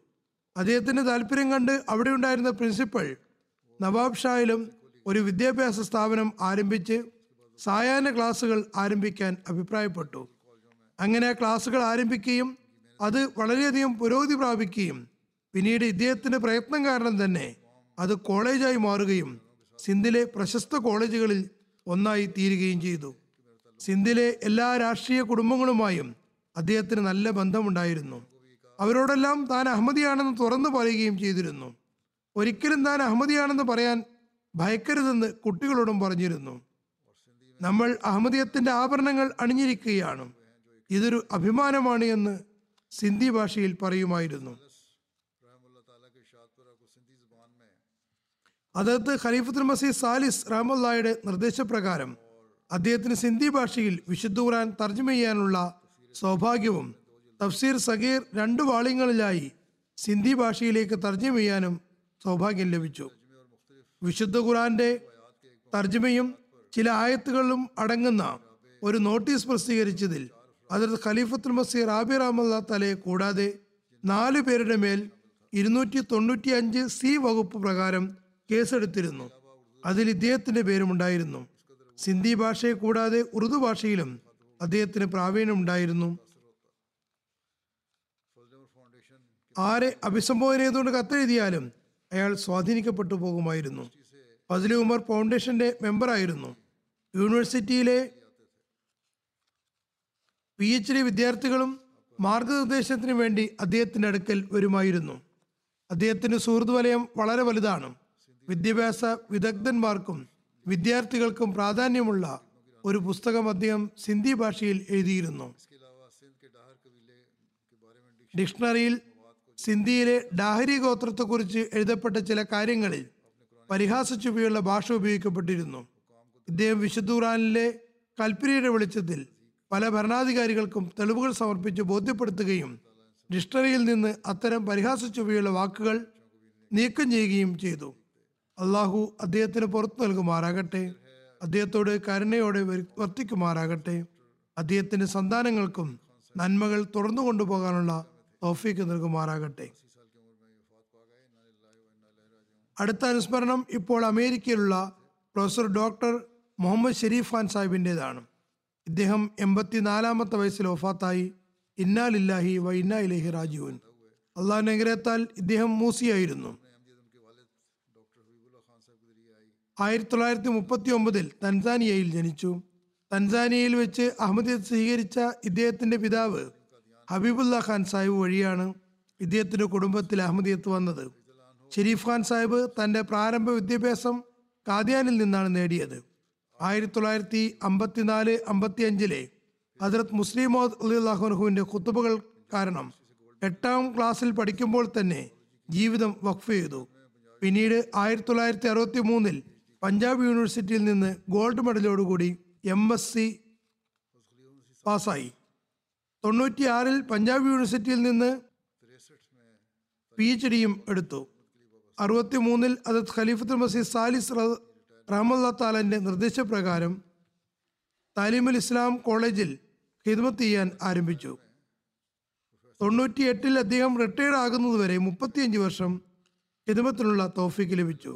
അദ്ദേഹത്തിന്റെ താല്പര്യം കണ്ട് അവിടെ ഉണ്ടായിരുന്ന പ്രിൻസിപ്പൽ നവാബ് ഷായിലും ഒരു വിദ്യാഭ്യാസ സ്ഥാപനം ആരംഭിച്ച് സായാഹ്ന ക്ലാസ്സുകൾ ആരംഭിക്കാൻ അഭിപ്രായപ്പെട്ടു. അങ്ങനെ ആ ക്ലാസുകൾ ആരംഭിക്കുകയും അത് വളരെയധികം പുരോഗതി പ്രാപിക്കുകയും പിന്നീട് ഇദ്ദേഹത്തിന്റെ പ്രയത്നം കാരണം തന്നെ അത് കോളേജായി മാറുകയും സിന്ധിലെ പ്രശസ്ത കോളേജുകളിൽ ഒന്നായി തീരുകയും ചെയ്തു. സിന്ധിലെ എല്ലാ രാഷ്ട്രീയ കുടുംബങ്ങളുമായും അദ്ദേഹത്തിന് നല്ല ബന്ധമുണ്ടായിരുന്നു. അവരോടെല്ലാം താൻ അഹമ്മദിയാണെന്ന് തുറന്നു പറയുകയും ചെയ്തിരുന്നു. ഒരിക്കലും താൻ അഹമ്മദിയാണെന്ന് പറയാൻ ഭയക്കരുതെന്ന് കുട്ടികളോടും പറഞ്ഞിരുന്നു. നമ്മൾ അഹമ്മദിയത്തിന്റെ ആഭരണങ്ങൾ അണിഞ്ഞിരിക്കുകയാണ്. ഇതൊരു അഭിമാനമാണ് എന്ന് സിന്ധി ഭാഷയിൽ പറയുമായിരുന്നു. അതത് ഖലീഫുൽ മസീദ് സാലിസ് റഹമുല്ലായുടെ നിർദ്ദേശപ്രകാരം അദ്ദേഹത്തിന് സിന്ധി ഭാഷയിൽ വിശുദ്ധ ഖുറാൻ തർജമ ചെയ്യാനുള്ള സൗഭാഗ്യവും തഫ്സീർ സഗീർ രണ്ട് വാളിങ്ങളിലായി സിന്ധി ഭാഷയിലേക്ക് തർജമ ചെയ്യാനും സൗഭാഗ്യം ലഭിച്ചു. വിശുദ്ധ ഖുറാന്റെ തർജമയും ചില ആയത്തുകളും അടങ്ങുന്ന ഒരു നോട്ടീസ് പ്രസിദ്ധീകരിച്ചതിൽ അതിർത്ത് ഖലീഫത്തുൽ മസീർ ആബിർ അഹമ്മദ് തലയെ കൂടാതെ നാല് പേരുടെ മേൽ ഇരുന്നൂറ്റി തൊണ്ണൂറ്റി അഞ്ച് സി വകുപ്പ് പ്രകാരം കേസെടുത്തിരുന്നു. അതിൽ ഇദ്ദേഹത്തിന്റെ പേരുമുണ്ടായിരുന്നു. സിന്ധി ഭാഷയെ കൂടാതെ ഉറുദു ഭാഷയിലും അദ്ദേഹത്തിന് പ്രാവീണ്യം ഉണ്ടായിരുന്നു. ആരെ അഭിസംബോധന ചെയ്തുകൊണ്ട് കത്തെഴുതിയാലും അയാൾ സ്വാധീനിക്കപ്പെട്ടു പോകുമായിരുന്നു. ഫസലി ഉമർ ഫൗണ്ടേഷന്റെ മെമ്പറായിരുന്നു. യൂണിവേഴ്സിറ്റിയിലെ പി എച്ച് ഡി വിദ്യാർത്ഥികളും മാർഗനിർദ്ദേശത്തിന് വേണ്ടി അദ്ദേഹത്തിന്റെ അടുക്കൽ വരുമായിരുന്നു. അദ്ദേഹത്തിന്റെ സുഹൃത്ത് വലയം വളരെ വലുതാണ്. വിദ്യാഭ്യാസ വിദഗ്ധന്മാർക്കും വിദ്യാർത്ഥികൾക്കും പ്രാധാന്യമുള്ള ഒരു പുസ്തകം അദ്ദേഹം സിന്ധി ഭാഷയിൽ എഴുതിയിരുന്നു. ഡിക്ഷണറിയിൽ സിന്ധിയിലെ ഡാഹരി ഗോത്രത്തെക്കുറിച്ച് എഴുതപ്പെട്ട ചില കാര്യങ്ങളിൽ പരിഹാസച്ചുവയുള്ള ഭാഷ ഉപയോഗിക്കപ്പെട്ടിരുന്നു. ഇദ്ദേഹം വിശുദ്ധ ഖുറാനിലെ കൽപ്പിനിയുടെ വെളിച്ചത്തിൽ പല ഭരണാധികാരികൾക്കും തെളിവുകൾ സമർപ്പിച്ച് ബോധ്യപ്പെടുത്തുകയും ഡിക്ഷണറിയിൽ നിന്ന് അത്തരം പരിഹാസച്ചുവയുള്ള വാക്കുകൾ നീക്കം ചെയ്യുകയും ചെയ്തു. അള്ളാഹു അദ്ദേഹത്തിന് പുറത്തു നൽകുമാറാകട്ടെ. അദ്ദേഹത്തോട് കരുണയോടെ വർത്തിക്കുമാറാകട്ടെ. അദ്ദേഹത്തിന്റെ സന്താനങ്ങൾക്കും നന്മകൾ തുടർന്നു കൊണ്ടുപോകാനുള്ള തോഫീക്ക് നൽകുമാറാകട്ടെ. അടുത്ത അനുസ്മരണം ഇപ്പോൾ അമേരിക്കയിലുള്ള പ്രൊഫസർ ഡോക്ടർ മുഹമ്മദ് ഷെരീഫ് ഖാൻ സാഹിബിന്റെതാണ് ഇദ്ദേഹം എൺപത്തിനാലാമത്തെ വയസ്സിൽ ഒഫാത്തായി ഇന്നാലില്ലാഹി വ ഇന്നാ ഇലഹി രാജീവൻ അള്ളാഹു നഗരത്താൽ ഇദ്ദേഹം മൂസിയായിരുന്നു. ആയിരത്തി തൊള്ളായിരത്തി മുപ്പത്തി ഒമ്പതിൽ തൻസാനിയയിൽ ജനിച്ചു. തൻസാനിയയിൽ വെച്ച് അഹമ്മദിയത്ത് സ്വീകരിച്ച ഇദ്ദേഹത്തിന്റെ പിതാവ് ഹബീബുല്ല ഖാൻ സാഹിബ് വഴിയാണ് ഇദ്ദേഹത്തിന്റെ കുടുംബത്തിൽ അഹമ്മദിയത്ത് വന്നത്. ഷെരീഫ് ഖാൻ സാഹിബ് തന്റെ പ്രാരംഭ വിദ്യാഭ്യാസം കാദ്യാനിൽ നിന്നാണ് നേടിയത്. ആയിരത്തി തൊള്ളായിരത്തി അമ്പത്തിനാല് ഹജറത് മുസ്ലിം അള്ളാഹുനുഹുവിന്റെ കുത്തുബകൾ കാരണം എട്ടാം ക്ലാസ്സിൽ പഠിക്കുമ്പോൾ തന്നെ ജീവിതം വഖഫ് ചെയ്തു. പിന്നീട് ആയിരത്തി തൊള്ളായിരത്തി അറുപത്തി മൂന്നിൽ പഞ്ചാബ് യൂണിവേഴ്സിറ്റിയിൽ നിന്ന് ഗോൾഡ് മെഡലോടുകൂടി എം എസ് സി പാസ്സായി. തൊണ്ണൂറ്റിയാറിൽ പഞ്ചാബ് യൂണിവേഴ്സിറ്റിയിൽ നിന്ന് പി എച്ച് ഡിയും എടുത്തു. അറുപത്തി മൂന്നിൽ അത് ഖലീഫത്തുൽ മസീദ് സാലിസ് റഹമുല്ല താലന്റെ നിർദ്ദേശപ്രകാരം താലിമുൽ ഇസ്ലാം കോളേജിൽ ഹിദ്മത്ത് ചെയ്യാൻ ആരംഭിച്ചു. തൊണ്ണൂറ്റിയെട്ടിൽ അദ്ദേഹം റിട്ടയർഡ് ആകുന്നതുവരെ മുപ്പത്തിയഞ്ച് വർഷം ഹിദ്മത്തിനുള്ള തോഫിക്ക് ലഭിച്ചു.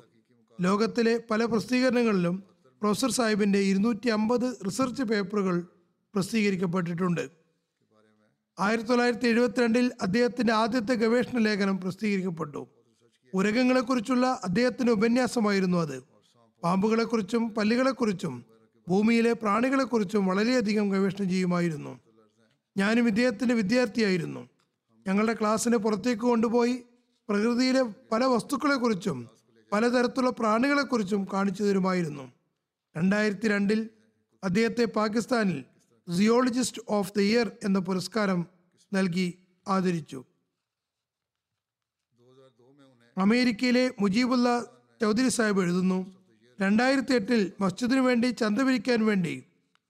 ലോകത്തിലെ പല പ്രസിദ്ധീകരണങ്ങളിലും പ്രൊഫസർ സാഹിബിന്റെ ഇരുന്നൂറ്റി അമ്പത് റിസർച്ച് പേപ്പറുകൾ പ്രസിദ്ധീകരിക്കപ്പെട്ടിട്ടുണ്ട്. ആയിരത്തി തൊള്ളായിരത്തി എഴുപത്തിരണ്ടിൽ അദ്ദേഹത്തിന്റെ ആദ്യത്തെ ഗവേഷണ ലേഖനം പ്രസിദ്ധീകരിക്കപ്പെട്ടു. ഉരകങ്ങളെക്കുറിച്ചുള്ള അദ്ദേഹത്തിന്റെ ഉപന്യാസമായിരുന്നു അത്. പാമ്പുകളെക്കുറിച്ചും പല്ലുകളെക്കുറിച്ചും ഭൂമിയിലെ പ്രാണികളെക്കുറിച്ചും വളരെയധികം ഗവേഷണം ചെയ്യുമായിരുന്നു. ഞാനും ഇദ്ദേഹത്തിന്റെ വിദ്യാർത്ഥിയായിരുന്നു. ഞങ്ങളുടെ ക്ലാസ്സിന് പുറത്തേക്ക് കൊണ്ടുപോയി പ്രകൃതിയിലെ പല വസ്തുക്കളെക്കുറിച്ചും പലതരത്തിലുള്ള പ്രാണികളെക്കുറിച്ചും കാണിച്ചു തരുമായിരുന്നു. രണ്ടായിരത്തി രണ്ടിൽ അദ്ദേഹത്തെ പാകിസ്ഥാനിൽ സിയോളജിസ്റ്റ് ഓഫ് ദി ഇയർ എന്ന പുരസ്കാരം നൽകി ആദരിച്ചു. അമേരിക്കയിലെ മുജീബുല്ല ചൗധരി സാഹിബ് എഴുതുന്നു രണ്ടായിരത്തി എട്ടിൽ മസ്ജിദിനു വേണ്ടി ചന്ത പിരിക്കാൻ വേണ്ടി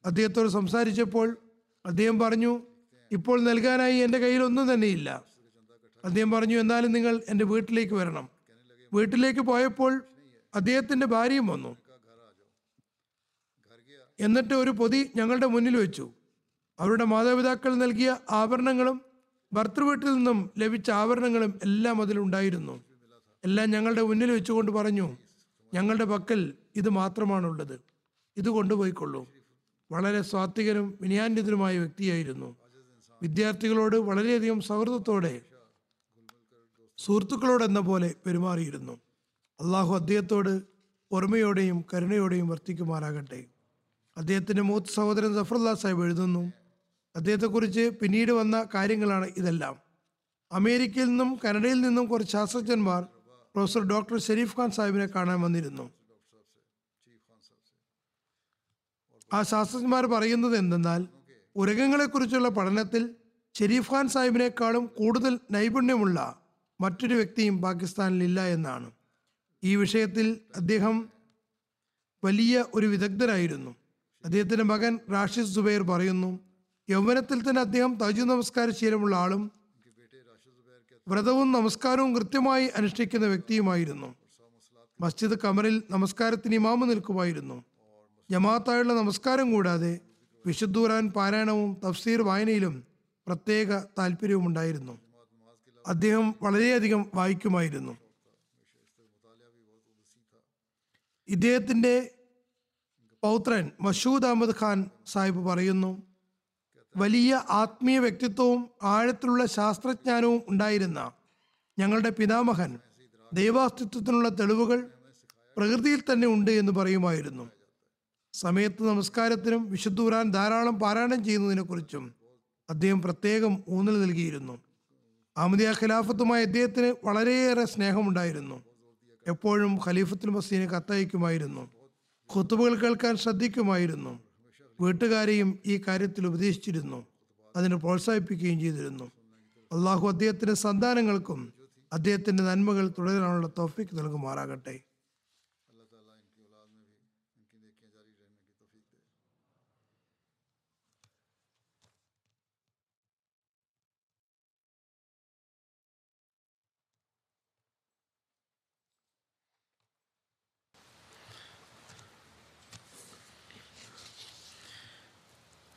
അദ്ദേഹത്തോട് സംസാരിച്ചപ്പോൾ അദ്ദേഹം പറഞ്ഞു ഇപ്പോൾ നൽകാനായി എന്റെ കയ്യിൽ ഒന്നും തന്നെയില്ല. അദ്ദേഹം പറഞ്ഞു എന്നാലും നിങ്ങൾ എന്റെ വീട്ടിലേക്ക് വരണം. വീട്ടിലേക്ക് പോയപ്പോൾ അദ്ദേഹത്തിന്റെ ഭാര്യയും വന്നു. എന്നിട്ട് ഒരു പൊതി ഞങ്ങളുടെ മുന്നിൽ വെച്ചു. അവരുടെ മാതാപിതാക്കൾ നൽകിയ ആഭരണങ്ങളും ഭർത്തൃവീട്ടിൽ നിന്നും ലഭിച്ച ആഭരണങ്ങളും എല്ലാം അതിലുണ്ടായിരുന്നു എല്ലാം ഞങ്ങളുടെ മുന്നിൽ വെച്ചുകൊണ്ട് പറഞ്ഞു ഞങ്ങളുടെ പക്കൽ ഇത് മാത്രമാണുള്ളത്. ഇത് കൊണ്ടുപോയിക്കൊള്ളൂ. വളരെ സ്വാത്വികനും വിനയാന്വിതനുമായ വ്യക്തിയായിരുന്നു. വിദ്യാർത്ഥികളോട് വളരെയധികം സൗഹൃദത്തോടെ സുഹൃത്തുക്കളോടെന്ന പോലെ പെരുമാറിയിരുന്നു. അള്ളാഹു അദ്ദേഹത്തോട് ഓർമ്മയോടെയും കരുണയോടെയും വർത്തിക്കുമാറാകട്ടെ. അദ്ദേഹത്തിന്റെ മൂത്ത് സഹോദരൻ സഫറുല്ലാ സാഹിബ് എഴുതുന്നു അദ്ദേഹത്തെക്കുറിച്ച് പിന്നീട് വന്ന കാര്യങ്ങളാണ് ഇതെല്ലാം. അമേരിക്കയിൽ നിന്നും കനഡയിൽ നിന്നും കുറച്ച് ശാസ്ത്രജ്ഞന്മാർ പ്രൊഫസർ ഡോക്ടർ ഷെരീഫ് ഖാൻ സാഹിബിനെ കാണാൻ വന്നിരുന്നു. ആ ശാസ്ത്രജ്ഞന്മാർ പറയുന്നത് എന്തെന്നാൽ ഉരകങ്ങളെക്കുറിച്ചുള്ള പഠനത്തിൽ ഷെരീഫ് ഖാൻ സാഹിബിനേക്കാളും കൂടുതൽ നൈപുണ്യമുള്ള മറ്റൊരു വ്യക്തിയും പാകിസ്ഥാനിലില്ല എന്നാണ്. ഈ വിഷയത്തിൽ അദ്ദേഹം വലിയ ഒരു വിദഗ്ധനായിരുന്നു. അദ്ദേഹത്തിന്റെ മകൻ റാഷിദ് സുബൈർ പറയുന്നു യൗവനത്തിൽ തന്നെ അദ്ദേഹം തജു നമസ്കാര ശീലമുള്ള ആളും വ്രതവും നമസ്കാരവും കൃത്യമായി അനുഷ്ഠിക്കുന്ന വ്യക്തിയുമായിരുന്നു. മസ്ജിദ് കമറിൽ നമസ്കാരത്തിന് ഇമാമ് നിൽക്കുമായിരുന്നു. ജമാഅത്തായുള്ള നമസ്കാരം കൂടാതെ വിശുദ്ധൂറാൻ പാരായണവും തഫ്സീർ വായനയിലും പ്രത്യേക താല്പര്യവും ഉണ്ടായിരുന്നു അദ്ദേഹം വളരെയധികം വായിക്കുമായിരുന്നു. ഇദ്ദേഹത്തിന്റെ പൗത്രൻ മഷൂദ് അഹമ്മദ് ഖാൻ സാഹിബ് പറയുന്നു വലിയ ആത്മീയ വ്യക്തിത്വവും ആഴത്തിലുള്ള ശാസ്ത്രജ്ഞാനവും ഉണ്ടായിരുന്ന ഞങ്ങളുടെ പിതാമഹൻ ദൈവാസ്തിത്വത്തിനുള്ള തെളിവുകൾ പ്രകൃതിയിൽ തന്നെ ഉണ്ട് എന്ന് പറയുമായിരുന്നു. സമയത്ത് നമസ്കാരത്തിനും വിശുദ്ധൂരാൻ ധാരാളം പാരായണം ചെയ്യുന്നതിനെക്കുറിച്ചും അദ്ദേഹം പ്രത്യേകം ഊന്നൽ നൽകിയിരുന്നു. അഹമ്മദിയ ഖിലാഫത്തുമായി അദ്ദേഹത്തിന് വളരെയേറെ സ്നേഹമുണ്ടായിരുന്നു. എപ്പോഴും ഖലീഫത്തുൽ മസീന് കത്തയക്കുമായിരുന്നു. ഖുത്തുബുകൾ കേൾക്കാൻ ശ്രദ്ധിക്കുമായിരുന്നു. വീട്ടുകാരെയും ഈ കാര്യത്തിൽ ഉപദേശിച്ചിരുന്നു. അതിനെ പ്രോത്സാഹിപ്പിക്കുകയും ചെയ്തിരുന്നു. അള്ളാഹു അദ്ദേഹത്തിന്റെ സന്താനങ്ങൾക്കും അദ്ദേഹത്തിന്റെ നന്മകൾ തുടരാനുള്ള തോഫിക്ക് നൽകുമാറാകട്ടെ.